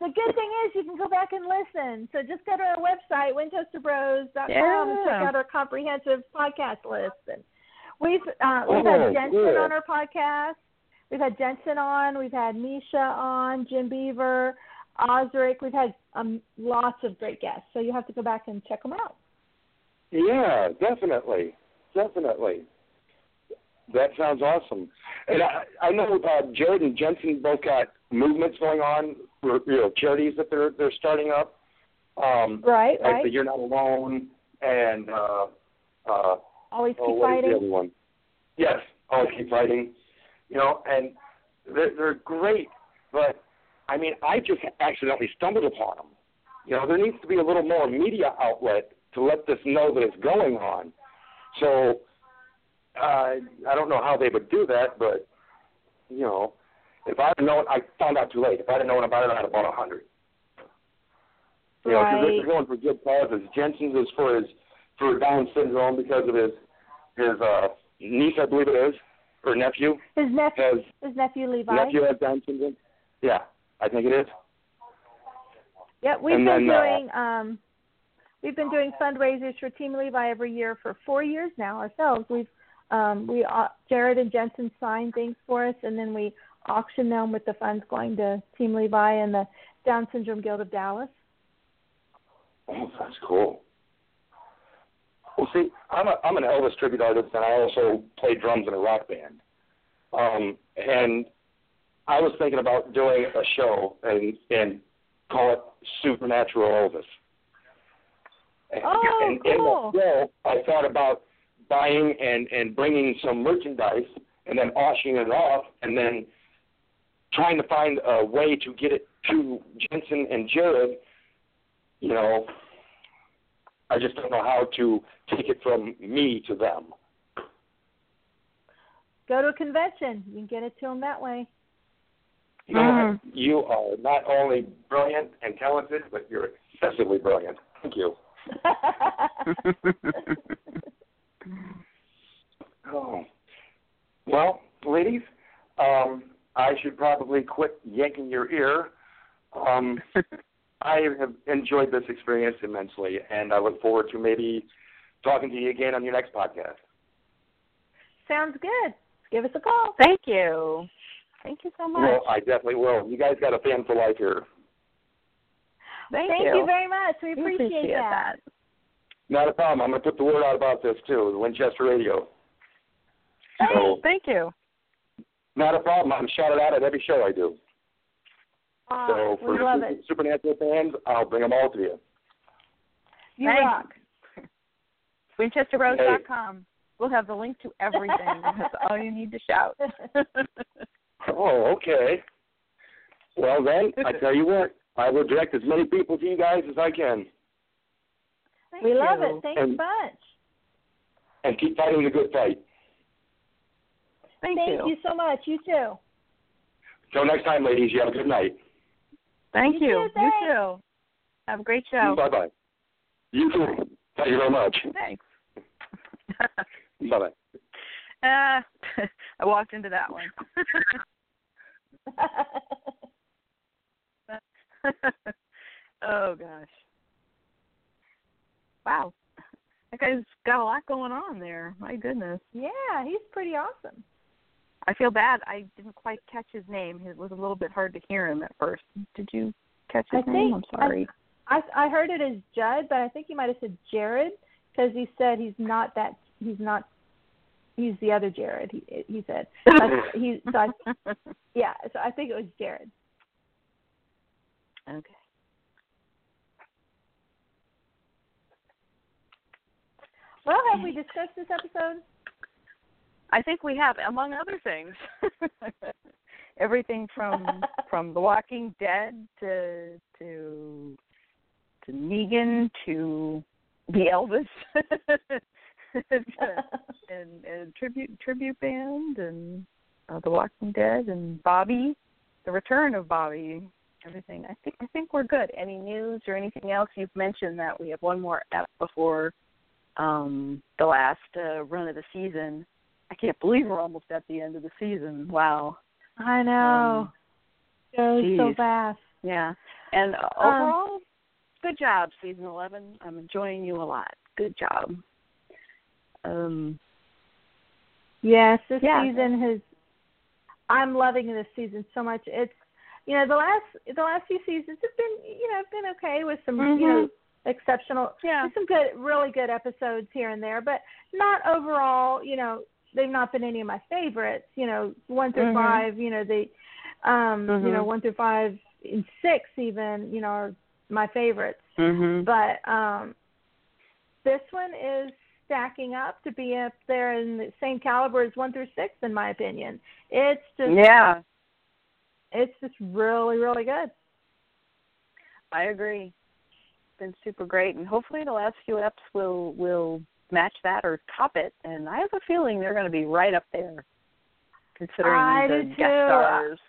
the good thing is you can go back and listen. So just go to our website, winchesterbros.com, Yeah. and check out our comprehensive podcast list. And we've uh, we've had Oh, Jensen good. on our podcast. We've had Jensen on. We've had Misha on. Jim Beaver, Osric. We've had um, lots of great guests. So you have to go back and check them out. Yeah, definitely, definitely. That sounds awesome. And I, I know uh, Jared and Jensen both got movements going on, you know, charities that they're they're starting up. Um, Right, like right. the You're Not Alone and uh, uh, Always oh, keep is the fighting. other one? Yes, always keep fighting. You know, and they're, they're great, but I mean, I just accidentally stumbled upon them. You know, there needs to be a little more media outlet to let this know that it's going on. So uh, I don't know how they would do that, but you know, if I'd known, I found out too late. If I'd have known about it, I'd have bought a hundred. You know, because Right. they're going for good causes. Jensen's is for his for Down syndrome because of his his uh, niece, I believe it is, or nephew His nephew, has his nephew Levi. nephew has Down syndrome. Yeah, I think it is. Yeah, we've And been then, uh, doing um we've been doing fundraisers for Team Levi every year for four years now ourselves. We've um we uh, Jared and Jensen sign things for us and then we auction them with the funds going to Team Levi and the Down Syndrome Guild of Dallas. Oh, that's cool. Well, see, I'm a I'm an Elvis tribute artist, and I also play drums in a rock band. Um, and I was thinking about doing a show and and call it Supernatural Elvis. And, Oh, and cool. in the show, I thought about buying and and bringing some merchandise and then auctioning it off, and then trying to find a way to get it to Jensen and Jared you know, I just don't know how to take it from me to them. Go to a convention. You can get it to them that way. You know, you are not only brilliant and talented, but you're excessively brilliant. Thank you. Oh. Well, ladies, um, I should probably quit yanking your ear. Um, I have enjoyed this experience immensely, and I look forward to maybe talking to you again on your next podcast. Sounds good. Give us a call. Thank you. Thank you so much. Well, I definitely will. You guys got a fan for life here. Thank, Thank you. very much. We We appreciate, appreciate that. Not a problem. I'm going to put the word out about this too, the Winchester Radio. Hey, So, thank you. Not a problem. I'm shouted out at every show I do. Aw, So for we love the it. Supernatural fans, I'll bring them all to you. You Thanks. rock. WinchesterBros.com. We'll have the link to everything. That's all you need to shout. Oh, okay. Well then, I tell you what, I will direct as many people to you guys as I can, Thank we love it. Thanks a And- bunch. and keep fighting the good fight. Thank, Thank you so much. You too. Till next time, ladies. You have a good night. Thank You you. too, You too. Have a great show. Bye bye. You too. Thank you very much. Thanks. Bye bye. uh, I walked into that one. oh gosh. Wow. That guy's got a lot going on there. My goodness. yeah, he's pretty awesome. I feel bad. I didn't quite catch his name. It was a little bit hard to hear him at first. Did you catch his I name? I'm sorry. I I heard it as Judd, but I think he might have said Jared because he said he's not that he's not he's the other Jared. He he said he so I, yeah. So I think it was Jared. okay. Well, have we discussed this episode? I think we have, among other things, everything from from The Walking Dead to to to Negan to the Elvis and, and tribute tribute band and uh, The Walking Dead and Bobby, the return of Bobby, everything. I think I think we're good. Any news or anything else? You've mentioned that we have one more ep before um the last uh, run of the season. I can't believe we're almost at the end of the season. Wow. I know. Um, Goes so fast. Yeah. And overall, um, good job, season eleven. I'm enjoying you a lot. Good job. Um, yes, this yeah. season has. I'm loving this season so much. It's you know the last the last few seasons have been you know have been okay with some mm-hmm. you know exceptional yeah some good really good episodes here and there, but not overall. You know they've not been any of my favorites. You know one through mm-hmm. five. You know they um mm-hmm. you know one through five and six even you know are my favorites. Mm-hmm. But um this one is stacking up to be up there in the same caliber as one through six, in my opinion. It's just yeah, it's just really really good. I agree. It's been super great, and hopefully the last few eps will will match that or top it. And I have a feeling they're going to be right up there, considering I the guest stars.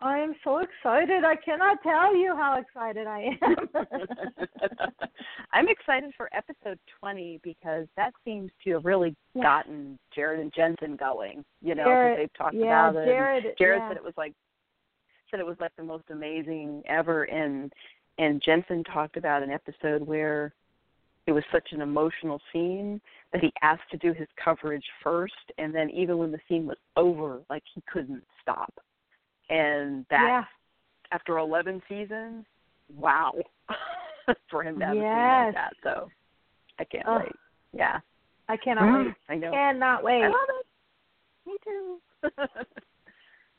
I am so excited. I cannot tell you how excited I am. I'm excited for episode 20 because that seems to have really gotten Jared and Jensen going. You know, Jared, they've talked yeah, about it. Jared, Jared yeah. said it was like said it was like the most amazing ever, and and Jensen talked about an episode where it was such an emotional scene that he asked to do his coverage first, and then even when the scene was over, like he couldn't stop and that yeah. after 11 seasons, wow, for him to have yes. a scene like that. So I can't oh, wait. Yeah, I cannot wait. I know. Cannot wait. I love it. Me too.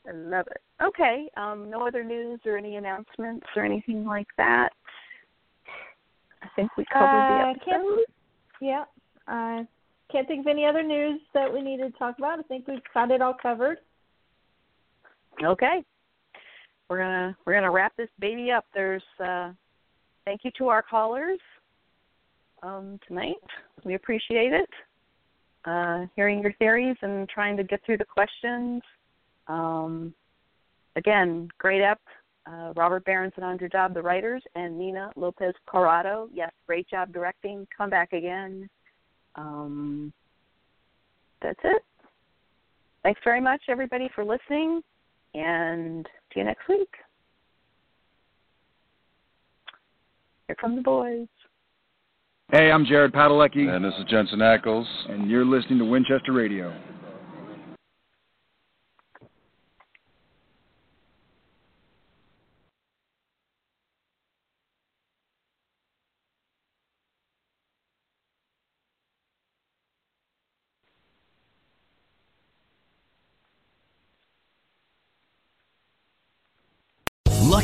I love it. Okay. Um, no other news or any announcements or anything like that. I think we covered uh, the Can't, episode. yeah. I can't think of any other news that we need to talk about. I think we've got it all covered. Okay. We're gonna we're gonna wrap this baby up. There's uh thank you to our callers um tonight. We appreciate it. Uh hearing your theories and trying to get through the questions. Um again, great up. Uh, Robert Berenson on your job, the writers, and Nina Lopez Corrado. Yes, great job directing. Come back again. Um, that's it. Thanks very much, everybody, for listening and see you next week. Here come the boys. Hey, I'm Jared Padalecki. And this is Jensen Ackles. And you're listening to Winchester Radio.